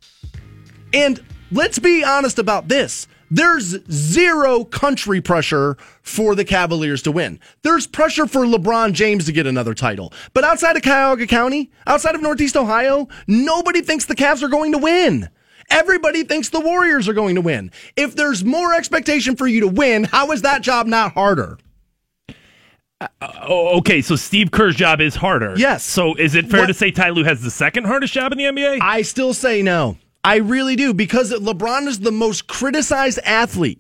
And let's be honest about this. There's zero country pressure for the Cavaliers to win. There's pressure for LeBron James to get another title. But outside of Cuyahoga County, outside of Northeast Ohio, nobody thinks the Cavs are going to win. Everybody thinks the Warriors are going to win. If there's more expectation for you to win, how is that job not harder? Oh, okay, so Steve Kerr's job is harder. Yes. So is it fair What- to say Ty Lue has the second hardest job in the NBA? I still say no. I really do because LeBron is the most criticized athlete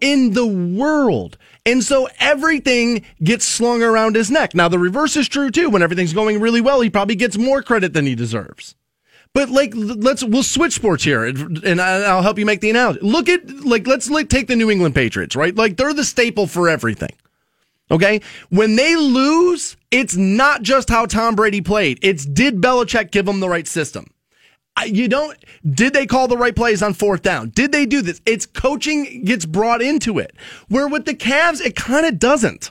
in the world. And so everything gets slung around his neck. Now, the reverse is true too. When everything's going really well, he probably gets more credit than he deserves. But like, let's we'll switch sports here, and I'll help you make the analogy. Look at like, let's like take the New England Patriots, right? Like they're the staple for everything. Okay, when they lose, it's not just how Tom Brady played. It's did Belichick give them the right system? You don't. Did they call the right plays on fourth down? Did they do this? It's coaching gets brought into it. Where with the Cavs, it kind of doesn't.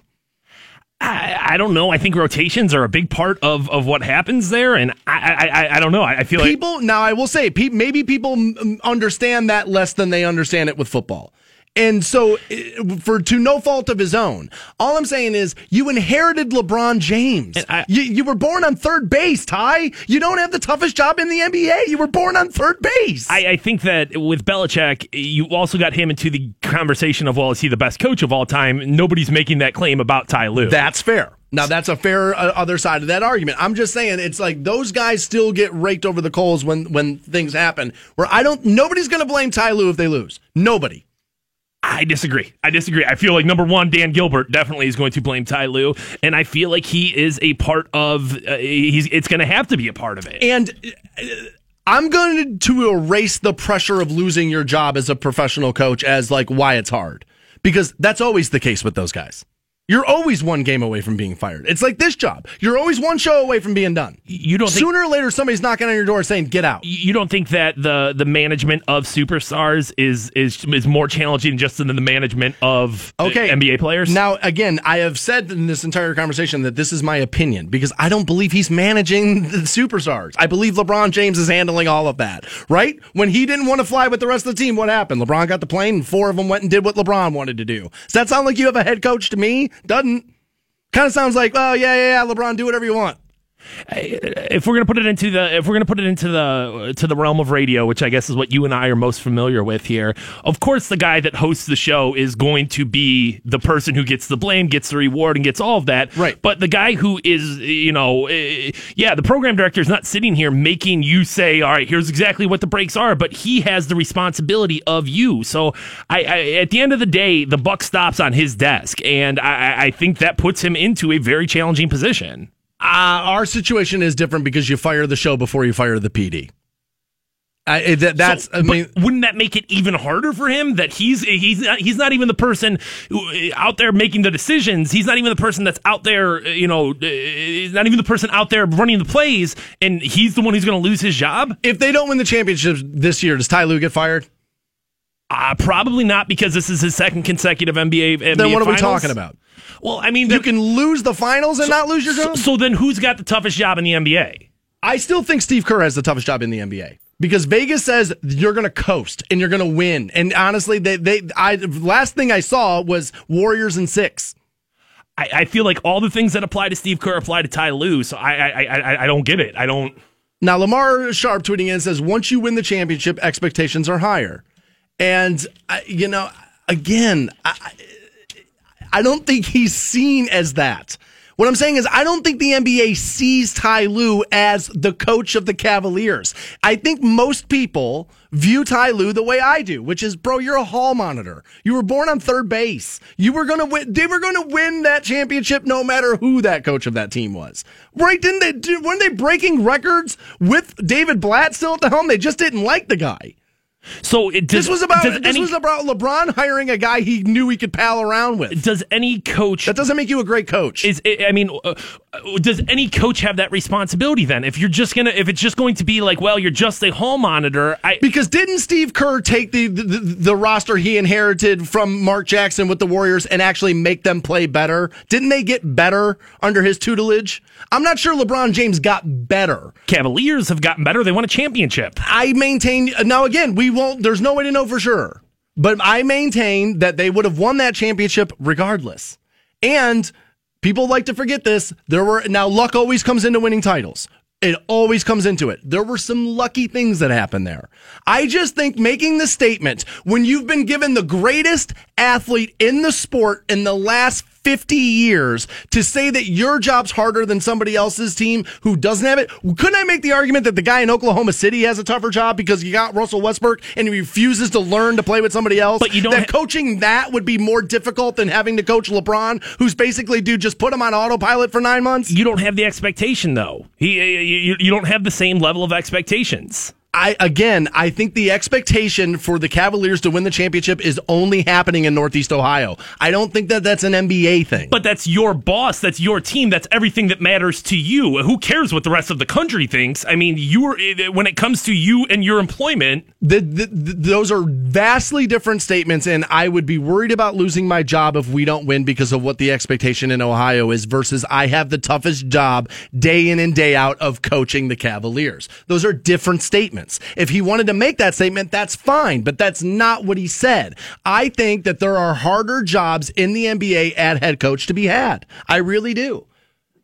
I, I don't know. I think rotations are a big part of, of what happens there, and I I, I, don't know. I, I feel like people now I will say pe- maybe people mm, understand that less than they understand it with football. And so eh, for to no fault of his own, all I'm saying is you inherited LeBron James. I- you, you were born on third base, Ty. You don't have the toughest job in the NBA. You were born on third base. I, I think that with Belichick, you also got him into the conversation of, well, is he the best coach of all time? Nobody's making that claim about Ty Lue. That's fair. Now that's a fair uh, other side of that argument. I'm just saying it's like those guys still get raked over the coals when when things happen. Where I don't, nobody's going to blame Ty Lue if they lose. Nobody. I disagree. I disagree. I feel like number one, Dan Gilbert definitely is going to blame Ty Lue, and I feel like he is a part of. Uh, he's. It's going to have to be a part of it. And uh, I'm going to erase the pressure of losing your job as a professional coach as like why it's hard. Because that's always the case with those guys. You're always one game away from being fired. It's like this job. You're always one show away from being done. You don't think- sooner or later somebody's knocking on your door saying get out. you don't think that the the management of superstars is is is more challenging just than the management of uh, Okay. NBA players? Now, again, I have said in this entire conversation that this is my opinion because I don't believe he's managing the superstars. I believe LeBron James is handling all of that, right? When he didn't want to fly with the rest of the team, what happened? LeBron got the plane and four of them went and did what LeBron wanted to do. Does that sound like you have a head coach to me? Doesn't. Kind of sounds like, oh, yeah, yeah, yeah, LeBron, do whatever you want. If we're gonna put it into the if we're gonna put it into the to the realm of radio, which I guess is what you and I are most familiar with here, of course the guy that hosts the show is going to be the person who gets the blame, gets the reward, and gets all of that. Right. But the guy who is, you know, eh, yeah, the program director is not sitting here making you say, all right, here's exactly what the breaks are, but he has the responsibility of you. So I, I at the end of the day, the buck stops on his desk, and I, I think that puts him into a very challenging position. Uh, our situation is different because you fire the show before you fire the PD. I, eh, that, that's, So- I mean, but wouldn't that make it even harder for him that he's he's not, he's not even the person eh, out there making the decisions. He's not even the person that's out there, eh, you know, he's not even the person out there running the plays, and he's the one who's going to lose his job. if they don't win the championship this year, does Ty Lue get fired? Uh, probably not because this is his second consecutive NBA. NBA Then what are we talking about? Well, I mean, You can lose the finals and not lose your so, job. so then who's got the toughest job in the NBA? I still think Steve Kerr has the toughest job in the NBA because Vegas says you're going to coast and you're going to win. And honestly, they they I last thing I saw was Warriors and six. I, I feel like all the things that apply to Steve Kerr apply to Ty Lue, so I I, I I don't get it. I don't. Now Lamar Sharp tweeting in says once you win the championship, expectations are higher. And I, you know, again, I, I don't think he's seen as that. What I'm saying is, I don't think the NBA sees Ty Lue as the coach of the Cavaliers. I think most people view Ty Lue the way I do, which is, bro, you're a hall monitor. You were born on third base. You were gonna win. They were gonna win that championship no matter who that coach of that team was. Right? Didn't they? Did, weren't they breaking records with David Blatt still at the helm? They just didn't like the guy. So it does, This was about this any, was about LeBron hiring a guy he knew he could pal around with. does any coach That doesn't make you a great coach. is I mean, uh, does any coach have that responsibility then? If you're just gonna, if it's just going to be like, well, you're just a hall monitor. I Because didn't Steve Kerr take the, the the roster he inherited from Mark Jackson with the Warriors and actually make them play better? Didn't they get better under his tutelage? I'm not sure LeBron James got better. Cavaliers have gotten better. They won a championship. I maintain now again, we won't there's no way to know for sure. But I maintain that they would have won that championship regardless. And people like to forget this. There were now luck always comes into winning titles. It always comes into it. There were some lucky things that happened there. I just think making the statement when you've been given the greatest athlete in the sport in the last 50 years to say that your job's harder than somebody else's team who doesn't have it. Couldn't I make the argument that the guy in Oklahoma City has a tougher job because you got Russell Westbrook and he refuses to learn to play with somebody else? But you don't that ha- coaching that would be more difficult than having to coach LeBron, who's basically, dude, just put him on autopilot for nine months. You don't have the expectation though. He, you, you don't have the same level of expectations. I again, I think the expectation for the Cavaliers to win the championship is only happening in Northeast Ohio. I don't think that that's an NBA thing. But that's your boss. That's your team. That's everything that matters to you. Who cares what the rest of the country thinks? I mean, you're eh, when it comes to you and your employment. The, the, the, those are vastly different statements, and I would be worried about losing my job if we don't win because of what the expectation in Ohio is. Versus, I have the toughest job day in and day out of coaching the Cavaliers. Those are different statements. If he wanted to make that statement, that's fine, but that's not what he said. I think that there are harder jobs in the NBA at head coach to be had. I really do.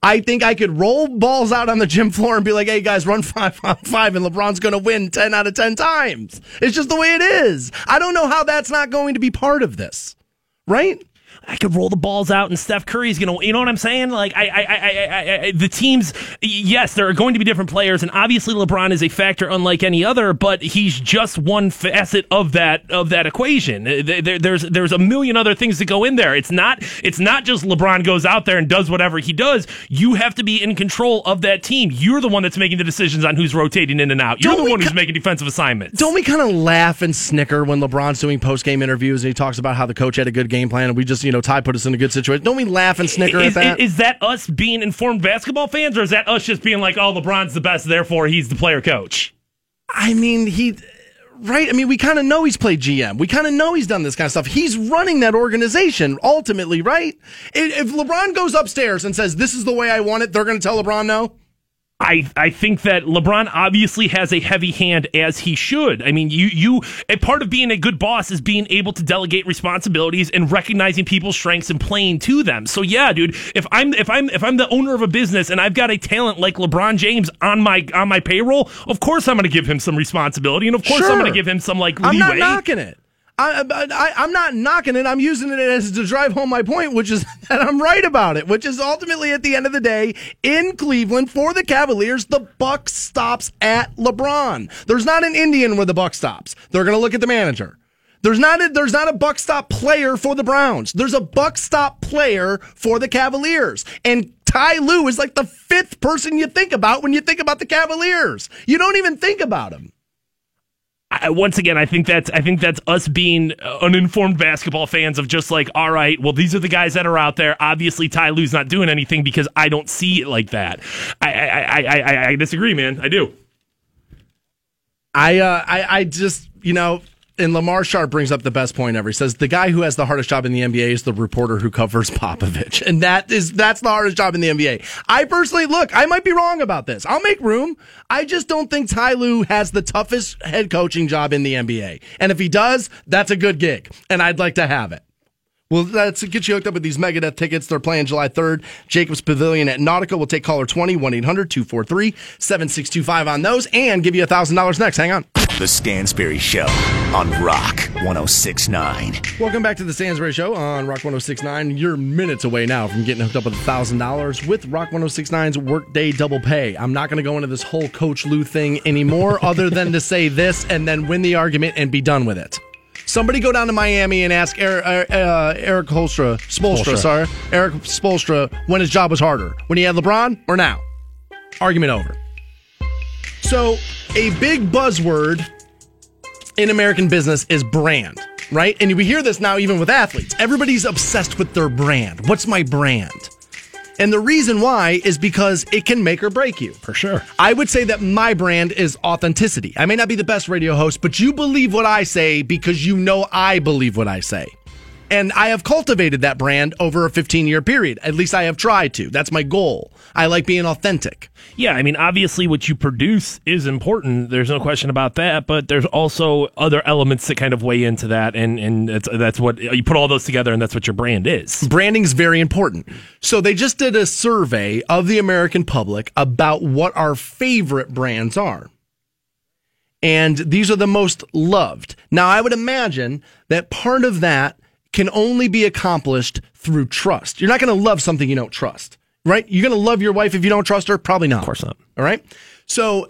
I think I could roll balls out on the gym floor and be like, hey guys, run five on five, and LeBron's going to win 10 out of 10 times. It's just the way it is. I don't know how that's not going to be part of this, right? I could roll the balls out, and Steph Curry's gonna. You know what I'm saying? Like, I, I, I, I, I, the teams. Yes, there are going to be different players, and obviously LeBron is a factor unlike any other. But he's just one facet of that of that equation. Uh, there, there's there's a million other things that go in there. It's not it's not just LeBron goes out there and does whatever he does. You have to be in control of that team. You're the one that's making the decisions on who's rotating in and out. You're Don't the one who's making defensive assignments. Don't we kind of laugh and snicker when LeBron's doing post game interviews and he talks about how the coach had a good game plan and we just, you know, Ty put us in a good situation? Don't we laugh and snicker is, at that? is that us being informed basketball fans, or is that us just being like, "Oh, LeBron's the best, therefore he's the player coach"? I mean, he. Right? I mean, we kind of know he's played GM. We kind of know he's done this kind of stuff. He's running that organization ultimately, right? If LeBron goes upstairs and says, This is the way I want it, they're going to tell LeBron no? I, I think that LeBron obviously has a heavy hand as he should. I mean, you you a part of being a good boss is being able to delegate responsibilities and recognizing people's strengths and playing to them. So yeah, dude, if I'm if I'm if I'm the owner of a business and I've got a talent like LeBron James on my on my payroll, of course I'm going to give him some responsibility and of course I'm going to give him some like leeway. I'm not knocking it. I, I, I'm not knocking it. I'm using it as to drive home my point, which is that I'm right about it. Which is ultimately, at the end of the day, in Cleveland for the Cavaliers, the buck stops at LeBron. There's not an Indian where the buck stops. They're going to look at the manager. There's not a, there's not a buck stop player for the Browns. There's a buck stop player for the Cavaliers. And Ty Lue is like the fifth person you think about when you think about the Cavaliers. You don't even think about him. I, once again, I think that's I think that's us being uh, uninformed basketball fans of just like, all right, well, these are the guys that are out there. Obviously, Ty Lue's not doing anything because I don't see it like that. I I, I, I, I disagree, man. I do. I, uh, I, I just, you know, and Lamar Sharp brings up the best point ever. He says the guy who has the hardest job in the NBA is the reporter who covers Popovich, and that is that's the hardest job in the NBA. I personally look, I might be wrong about this. I'll make room. I just don't think Ty Lue has the toughest head coaching job in the NBA, and if he does, that's a good gig, and I'd like to have it. Well, let's get you hooked up with these Megadeth tickets. They're playing July 3rd. Jacobs Pavilion at Nautica. We'll take caller 20, 1 800 243 7625 on those and give you $1,000 next. Hang on. The Stansbury Show on Rock 1069. Welcome back to the Stansbury Show on Rock 1069. You're minutes away now from getting hooked up with $1,000 with Rock 1069's Workday Double Pay. I'm not going to go into this whole Coach Lue thing anymore, other than to say this and then win the argument and be done with it. Somebody go down to Miami and ask Eric, uh, uh, Eric Holstra, Spoelstra, sorry, Erik Spoelstra, when his job was harder, when he had LeBron or now. Argument over. So, a big buzzword in American business is brand, right? And we hear this now even with athletes. Everybody's obsessed with their brand. What's my brand? And the reason why is because it can make or break you. For sure. I would say that my brand is authenticity. I may not be the best radio host, but you believe what I say because you know I believe what I say. And I have cultivated that brand over a 15 year period. At least I have tried to. That's my goal. I like being authentic. Yeah, I mean, obviously, what you produce is important. There's no question about that. But there's also other elements that kind of weigh into that, and and that's, that's what you put all those together, and that's what your brand is. Branding is very important. So they just did a survey of the American public about what our favorite brands are. And these are the most loved. Now, I would imagine that part of that can only be accomplished through trust. You're not going to love something you don't trust, right? You're going to love your wife if you don't trust her? Probably not. Of course not. All right. So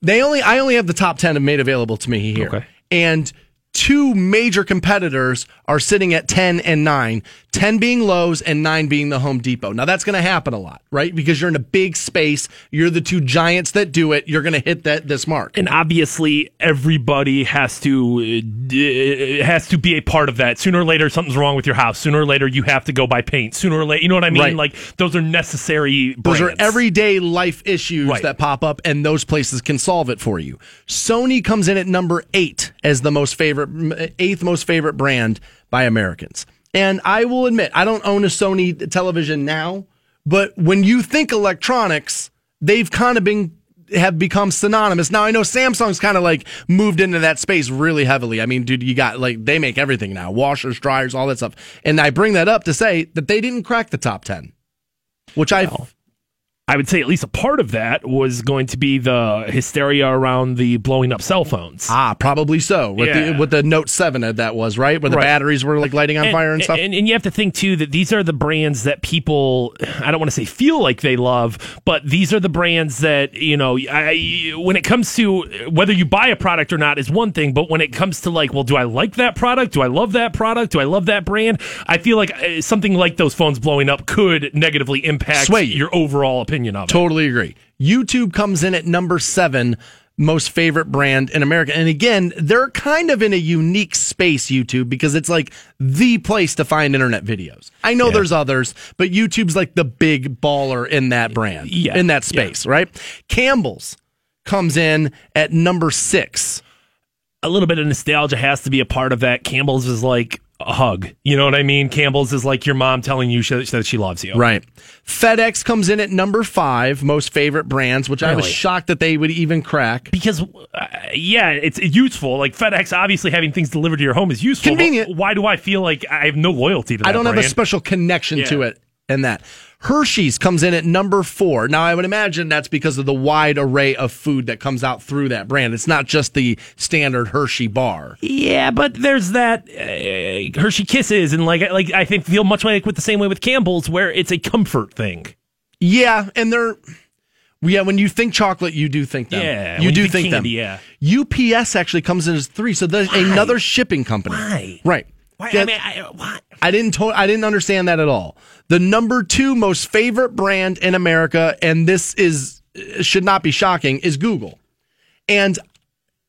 they only, I only have the top 10 made available to me here. Okay. And two major competitors are sitting at 10 and 9, 10 being Lowe's and 9 being the Home Depot. Now that's going to happen a lot, right? Because you're in a big space. You're the two giants that do it. You're going to hit that this mark. And obviously, everybody has to uh, has to be a part of that. Sooner or later, something's wrong with your house. Sooner or later, you have to go buy paint. Sooner or later, you know what I mean? Right. Like those are necessary. Those are everyday life issues Right. that pop up, and those places can solve it for you. Sony comes in at number eight as the most favorite, eighth most favorite brand by Americans. And I will admit, I don't own a Sony television now, but when you think electronics, they've kind of been have become synonymous. Now I know Samsung's kind of like moved into that space really heavily. I mean, dude, you got like they make everything now, washers, dryers, all that stuff. And I bring that up to say that they didn't crack the top 10, which I I would say at least a part of that was going to be the hysteria around the blowing up cell phones. Ah, probably so. With Yeah. the with the Note Seven uh, that was right, where the Right. batteries were like lighting on fire and stuff. And, and you have to think too that these are the brands that people I don't want to say feel like they love, but these are the brands that you know. I, when it comes to whether you buy a product or not is one thing, but when it comes to like, well, do I like that product? Do I love that product? Do I love that brand? I feel like uh, something like those phones blowing up could negatively impact Sway your overall opinion of it. Totally agree. YouTube comes in at number seven, most favorite brand in America. And again, they're kind of in a unique space, YouTube, because it's like the place to find internet videos. I know there's others, but YouTube's like the big baller in that brand, Yeah. in that space, right? Campbell's comes in at number six. a little bit of nostalgia has to be a part of that. Campbell's is like a hug. You know what I mean? Campbell's is like your mom telling you that she loves you. Right. FedEx comes in at number five, most favorite brands, which I was shocked that they would even crack. Because, uh, yeah, it's useful. Like FedEx, obviously having things delivered to your home is useful. Convenient. Why do I feel like I have no loyalty to that I don't have a special connection to it and that. Hershey's comes in at number four. Now, I would imagine that's because of the wide array of food that comes out through that brand. It's not just the standard Hershey bar. Yeah, but there's that uh, Hershey Kisses, and like, like I think feel much like with the same way with Campbell's, where it's a comfort thing. Yeah, and they're. Yeah, when you think chocolate, you do think them. Yeah, you do you think, think candy, them. yeah. UPS actually comes in as three, so there's another shipping company. Why? Right. Why? I mean, I, why? I didn't to- I didn't understand that at all. The number two most favorite brand in America, and this is should not be shocking, is Google. And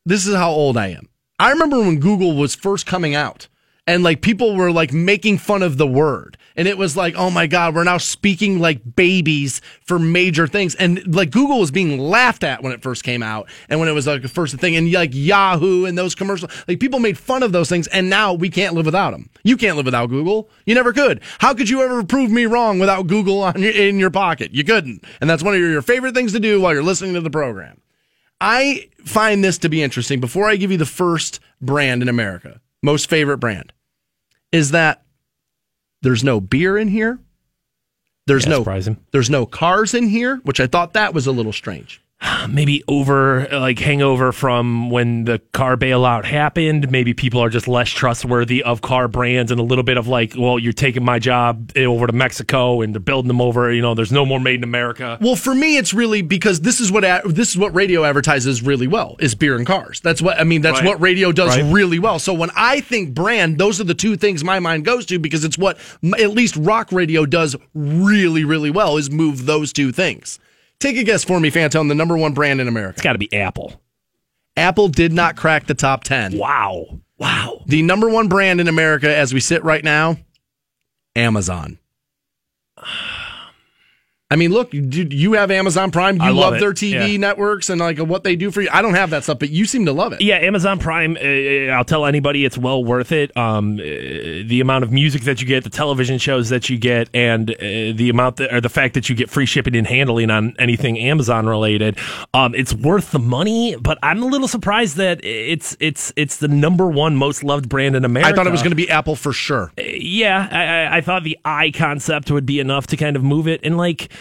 this is how old I am. I remember when Google was first coming out and like people were like making fun of the word. And it was like, oh my God, we're now speaking like babies for major things. And like Google was being laughed at when it first came out and when it was like the first thing. And like Yahoo and those commercials, like people made fun of those things. And now we can't live without them. You can't live without Google. You never could. How could you ever prove me wrong without Google on your, in your pocket? You couldn't. And that's one of your, your favorite things to do while you're listening to the program. I find this to be interesting. Before I give you the first brand in America, most favorite brand, is that there's no beer in here. There's Yeah, no surprising. there's no cars in here, which I thought that was a little strange. maybe over like hangover from when the car bailout happened. Maybe people are just less trustworthy of car brands and a little bit of like, well, you're taking my job eh, over to Mexico and they're building them over. You know, there's no more made in America. Well, for me, it's really because this is what this is what radio advertises really well is beer and cars. That's what I mean. That's Right. what radio does Right. really well. So when I think brand, those are the two things my mind goes to because it's what at least rock radio does really, really well is move those two things. Take a guess for me, Fantone, the number one brand in America. It's got to be Apple. Apple did not crack the top ten. Wow. Wow. The number one brand in America as we sit right now, Amazon. I mean, look, you, you have Amazon Prime. You I love love, their TV Yeah. networks and like what they do for you. I don't have that stuff, but you seem to love it. Yeah, Amazon Prime. Uh, I'll tell anybody it's well worth it. Um, uh, the amount of music that you get, the television shows that you get, and uh, the amount that, or the fact that you get free shipping and handling on anything Amazon related. Um, it's worth the money. But I'm a little surprised that it's it's it's the number one most loved brand in America. I thought it was going to be Apple for sure. yeah, I, I- I thought the eye concept would be enough to kind of move it. And like,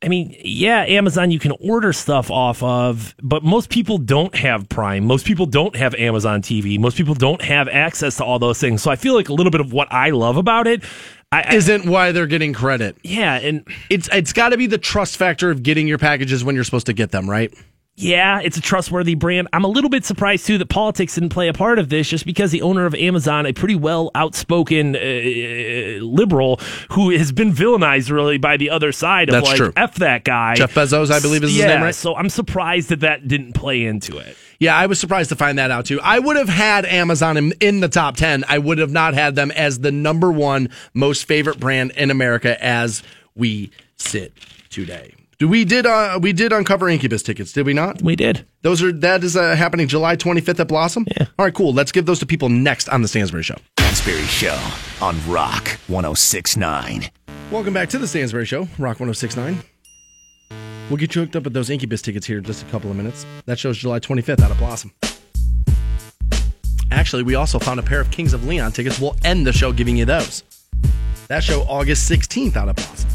I mean, yeah, Amazon you can order stuff off of, but most people don't have Prime. Most people don't have Amazon TV. Most people don't have access to all those things. So I feel like a little bit of what I love about it I, Isn't why they're getting credit. yeah, and It's it's got to be the trust factor of getting your packages when you're supposed to get them, right? Yeah, it's a trustworthy brand. I'm a little bit surprised too that politics didn't play a part of this, just because the owner of Amazon, a pretty well outspoken uh, liberal, who has been villainized really by the other side of That's like true. f that guy. Jeff Bezos, I believe is his yeah, name, right? So I'm surprised that that didn't play into it. Yeah, I was surprised to find that out too. I would have had Amazon in, in the top 10. I would have not had them as the number one most favorite brand in America as we sit today. Do we did uh, we did uncover Incubus tickets, did we not? We did. Those are that is uh, happening July 25th at Blossom. Yeah. All right, cool. Let's give those to people next on the Stansbury Show. Stansbury Show on Rock 1069. Welcome back to the Stansbury Show, Rock 1069. We'll get you hooked up with those Incubus tickets here in just a couple of minutes. That show's July 25th out of Blossom. Actually, we also found a pair of Kings of Leon tickets. We'll end the show giving you those. That show August 16th out of Blossom.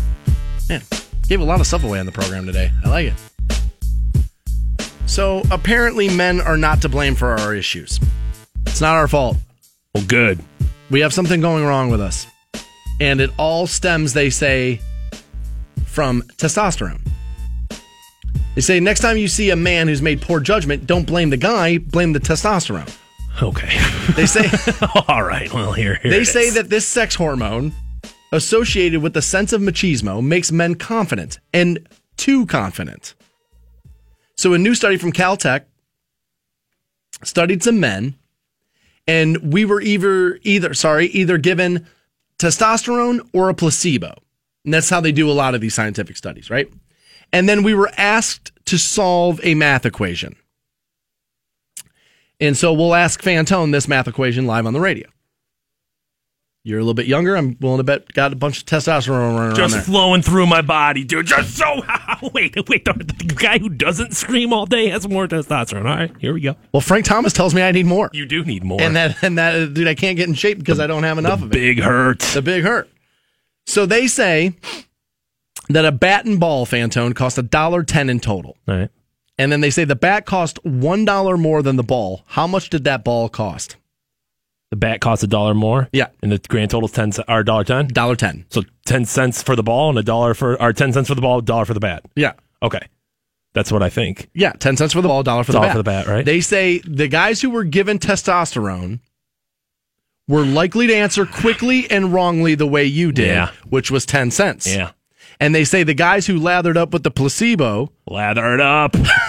Man, gave a lot of stuff away on the program today. I like it. So, apparently, men are not to blame for our issues. It's not our fault. Well, good. We have something going wrong with us. And it all stems, they say, from testosterone. They say next time you see a man who's made poor judgment, don't blame the guy, blame the testosterone. Okay. They say All right. Well, here. here they say that this sex hormone associated with the sense of machismo makes men confident and too confident. So a new study from Caltech studied some men and we were either either sorry, either given testosterone or a placebo. And that's how they do a lot of these scientific studies, right? And then we were asked to solve a math equation. And so we'll ask Fantone this math equation live on the radio. You're a little bit younger. I'm willing to bet got a bunch of testosterone running around just flowing through my body, dude. Just so. wait, wait. The, the guy who doesn't scream all day has more testosterone. All right, here we go. well, Frank Thomas tells me I need more. You do need more. and that and that dude, I can't get in shape because I don't have enough of it. big hurt. The big hurt. So they say that a bat and ball Fantone cost a dollar ten in total. All right. And then they say the bat cost one dollar more than the ball. How much did that ball cost? The bat costs a dollar more. Yeah. And the grand total is ten or dollar ten. Dollar ten. So ten cents for the ball and a dollar for or ten cents for the ball, a dollar for the bat. Yeah. Okay. That's what I think. Yeah, ten cents for the ball, dollar for Dollar the bat. for the bat, right? They say the guys who were given testosterone were likely to answer quickly and wrongly the way you did, Yeah. which was ten cents. Yeah. And they say the guys who lathered up with the placebo lathered up.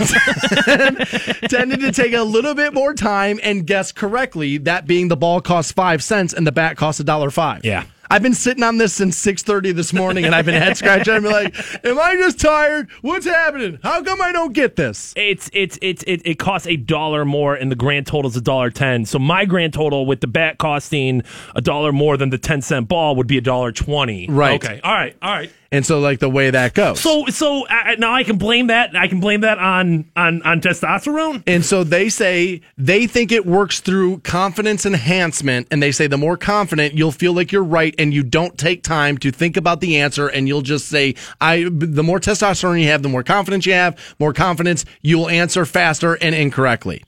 tended to take a little bit more time and guess correctly. That being the ball costs five cents and the bat costs a dollar five. Yeah. I've been sitting on this since six thirty this morning, and I've been head scratching. I'm like, "Am I just tired? What's happening? How come I don't get this?" It's it's it's it, it costs a dollar more and the grand total is a dollar ten. So my grand total with the bat costing a dollar more than the ten cent ball would be a dollar twenty. Right. Okay. All right. All right. And so, like the way that goes. So so uh, now I can blame that. I can blame that on on on testosterone. And so they say they think it works through confidence enhancement. And they say the more confident you'll feel like you're right and you don't take time to think about the answer and you'll just say, I, the more testosterone you have, the more confidence you have, more confidence you'll answer faster and incorrectly.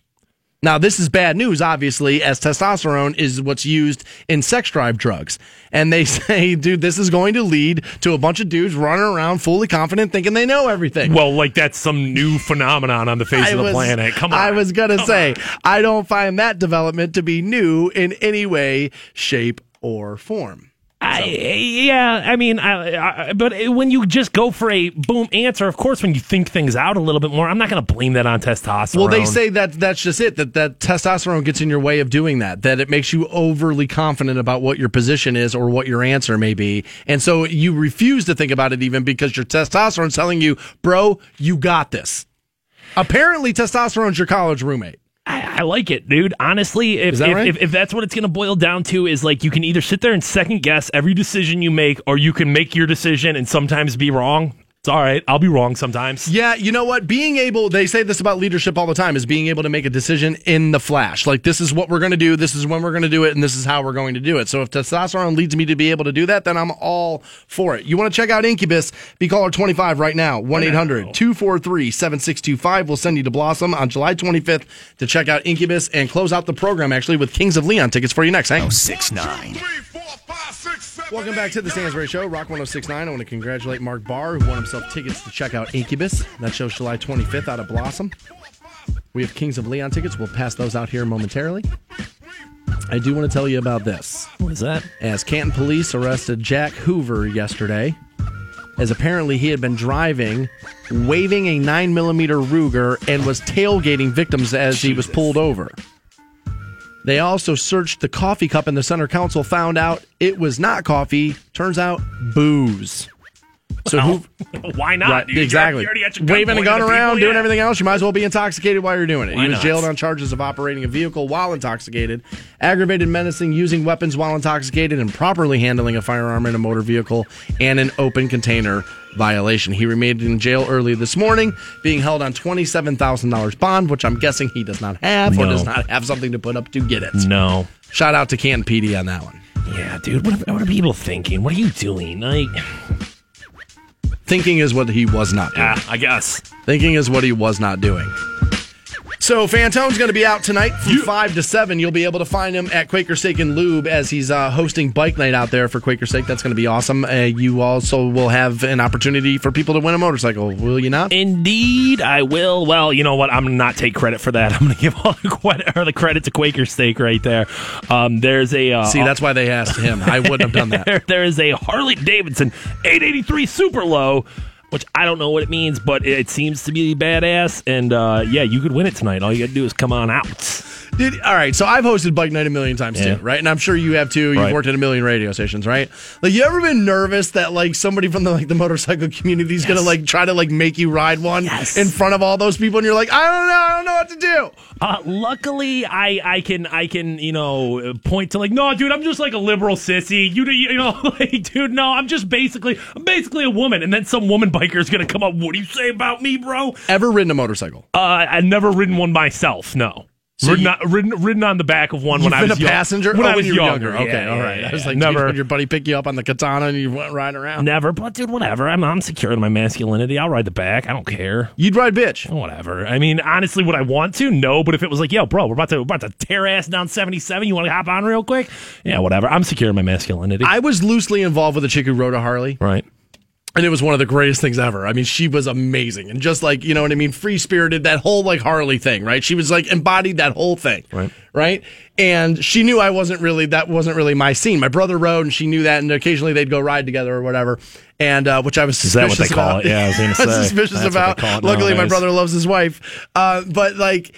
Now, this is bad news, obviously, as testosterone is what's used in sex drive drugs. And they say, dude, this is going to lead to a bunch of dudes running around fully confident thinking they know everything. Well, like that's some new phenomenon on the face of the was- planet. Come on. I was gonna say I don't find that development to be new in any way, shape, or form. I, yeah, I mean, I, I, but when you just go for a boom answer, of course, when you think things out a little bit more, I'm not going to blame that on testosterone. Well, they say that that's just it. That that testosterone gets in your way of doing that. That it makes you overly confident about what your position is or what your answer may be, and so you refuse to think about it even because your testosterone's telling you, "Bro, you got this." Apparently, testosterone's your college roommate. I, like it, dude. Honestly, if that if, right? if if that's what it's going to boil down to, is like you can either sit there and second guess every decision you make, or you can make your decision and sometimes be wrong. It's all right. I'll be wrong sometimes. Yeah, you know what? Being able, they say this about leadership all the time, is being able to make a decision in the flash. Like, this is what we're going to do, this is when we're going to do it, and this is how we're going to do it. So if testosterone leads me to be able to do that, then I'm all for it. You want to check out Incubus? Be caller 25 right now. 1 800 243 7625 will send you to Blossom on July 25th to check out Incubus and close out the program actually with Kings of Leon tickets for you next. Hang Hank. 1069. Welcome back to the Stansbury Show, Rock 1069. I want to congratulate Mark Barr, who won himself tickets to check out Incubus. That show's July 25th out of Blossom. We have Kings of Leon tickets. We'll pass those out here momentarily. I do want to tell you about this. What is that? As Canton police arrested Jack Hoover yesterday, as apparently he had been driving, waving a 9mm Ruger, and was tailgating victims as he was pulled over. They also searched the coffee cup, and the center council found out it was not coffee. Turns out, booze. So who? Why not? Right. Exactly. already- you already got your gun Waving a gun around, people, doing yeah. everything else. You might as well be intoxicated while you're doing it. Why he was not? jailed on charges of operating a vehicle while intoxicated, aggravated menacing, using weapons while intoxicated, and properly handling a firearm in a motor vehicle, and an open container violation. He remained in jail early this morning, being held on $27,000 bond, which I'm guessing he does not have or does not have something to put up to get it. No. Shout out to Canton PD on that one. Yeah, dude. What, are- what are people thinking? What are you doing? Like, Thinking is what he was not doing. ah, I guess. Thinking is what he was not doing. So Fantone's going to be out tonight from five to seven. You'll be able to find him at Quaker Steak and Lube as he's uh, hosting bike night out there for Quaker Steak. That's going to be awesome. Uh, you also will have an opportunity for people to win a motorcycle, will you not? Indeed, I will. Well, you know what? I'm gonna not take credit for that. I'm gonna give all the credit, or the credit to Quaker Steak right there. Um, there's a uh, See, that's why they asked him. I wouldn't have done that. there, there is a Harley Davidson 883 Super Low, which I don't know what it means, but it seems to be badass. And uh, yeah, you could win it tonight. All you got to do is come on out. Did, all right, so I've hosted bike night a million times Yeah. too, right? And I'm sure you have too. You've Right. worked at a million radio stations, right? Like, you ever been nervous that like somebody from the like the motorcycle community is gonna like try to like make you ride one Yes. in front of all those people, and you're like, I don't know, I don't know what to do. Uh, luckily, I I can I can you know point to like no, dude, I'm just like a liberal sissy. You you know, like dude, no, I'm just basically I'm basically a woman. And then some woman biker is gonna come up. What do you say about me, bro? Ever ridden a motorcycle? Uh, I've never ridden one myself. No. So ridden, you- on, ridden, ridden on the back of one when I been was a young- passenger When oh, I was when younger. younger. Okay, Yeah, all yeah, yeah, I was like, never. did your buddy pick you up on the katana and you went riding around? Never, but dude, whatever. I'm, I'm secure in my masculinity. I'll ride the back. I don't care. You'd ride bitch. Oh, whatever. I mean, honestly, would I want to? No. But if it was like, yo, bro, we're about to we're about to tear ass down 77. You want to hop on real quick? Yeah, whatever. I'm secure in my masculinity. I was loosely involved with a chick who rode a Harley. right. And it was one of the greatest things ever. I mean, she was amazing. And just like, you know what I mean? Free spirited, that whole like Harley thing, right? She was like embodied that whole thing. Right. Right. And she knew I wasn't really, that wasn't really my scene. My brother rode and she knew that. And occasionally they'd go ride together or whatever. And, uh, which I was Is that suspicious what they call about. it? Yeah, I was gonna say. suspicious That's about. call Luckily, my brother loves his wife. Uh, but like,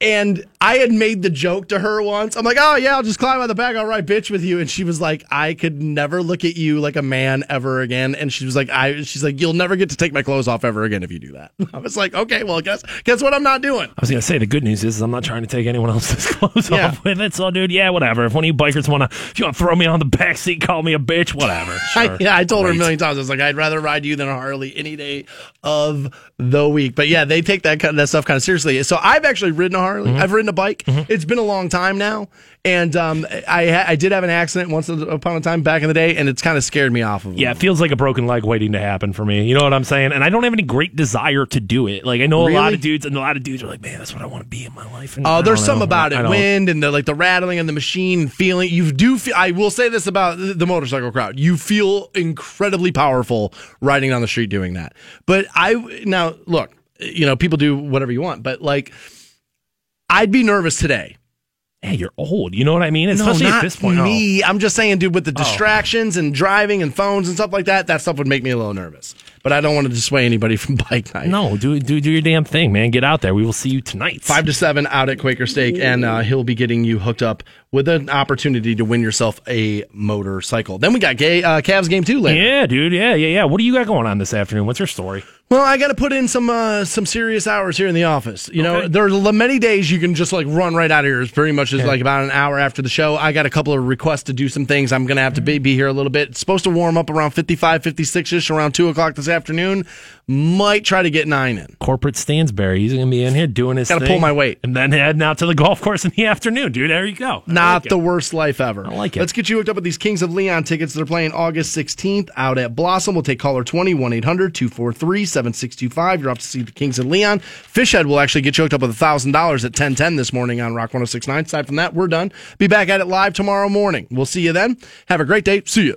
and I had made the joke to her once. I'm like, oh, yeah, I'll just climb on the back. I'll ride bitch with you. And she was like, I could never look at you like a man ever again. And she was like, I, she's like, you'll never get to take my clothes off ever again if you do that. I was like, okay, well, guess, guess what I'm not doing? I was gonna say the good news is, is I'm not trying to take anyone else's clothes Yeah. off with it. So, dude, yeah, whatever. If one of you bikers wanna, if you wanna throw me on the back seat, call me a bitch, whatever. I, Sure. yeah, I told her a million times. I was like, I'd rather ride you than a Harley any day of the week. But yeah, they take that kind of, that stuff kind of seriously. So I've actually ridden a Harley. Mm-hmm. I've ridden a bike. It's been a long time now, and um, I I did have an accident once upon a time back in the day, and it's kind of scared me off of it. Yeah, it feels like a broken leg waiting to happen for me. You know what I'm saying? And I don't have any great desire to do it. Like I know a lot of dudes, and a lot of dudes are like, "Man, that's what I want to be in my life." And Oh, I there's some know. about it, wind and the like the rattling and the machine feeling. You do. Feel, I will say this about the the motorcycle crowd: you feel incredibly powerful riding down the street doing that. But I now look, you know, people do whatever you want, but like, I'd be nervous today. Hey, you're old. You know what I mean? Especially no, at this point. Oh. me. I'm just saying, dude, with the oh. distractions and driving and phones and stuff like that, that stuff would make me a little nervous. But I don't want to dissuade anybody from bike night. No, do do do your damn thing, man. Get out there. We will see you tonight. Five to seven out at Quaker Steak, and uh, he'll be getting you hooked up with an opportunity to win yourself a motorcycle. Then we got gay, uh, Cavs game two later. Yeah, dude. Yeah, yeah, yeah. What do you got going on this afternoon? What's your story? Well, I got to put in some uh, some serious hours here in the office. You know, Okay. there's l- many days you can just like run right out of here. It's pretty much just like about an hour after the show. I got a couple of requests to do some things. I'm going to have to be, be here a little bit. It's supposed to warm up around 55, 56 ish around two o'clock this this afternoon. Might try to get nine in. Corporate Stansbury. He's going to be in here doing his Gotta thing. pull my weight. And then heading out to the golf course in the afternoon, dude. There you go. I Not like it. the worst life ever. I like it. Let's get you hooked up with these Kings of Leon tickets. They're playing August 16th out at Blossom. We'll take caller 20 800 243 7625. You're off to see the Kings of Leon. Fishhead will actually get you hooked up with $1,000 at 1010 this morning on Rock 1069. Aside from that, we're done. Be back at it live tomorrow morning. We'll see you then. Have a great day. See you.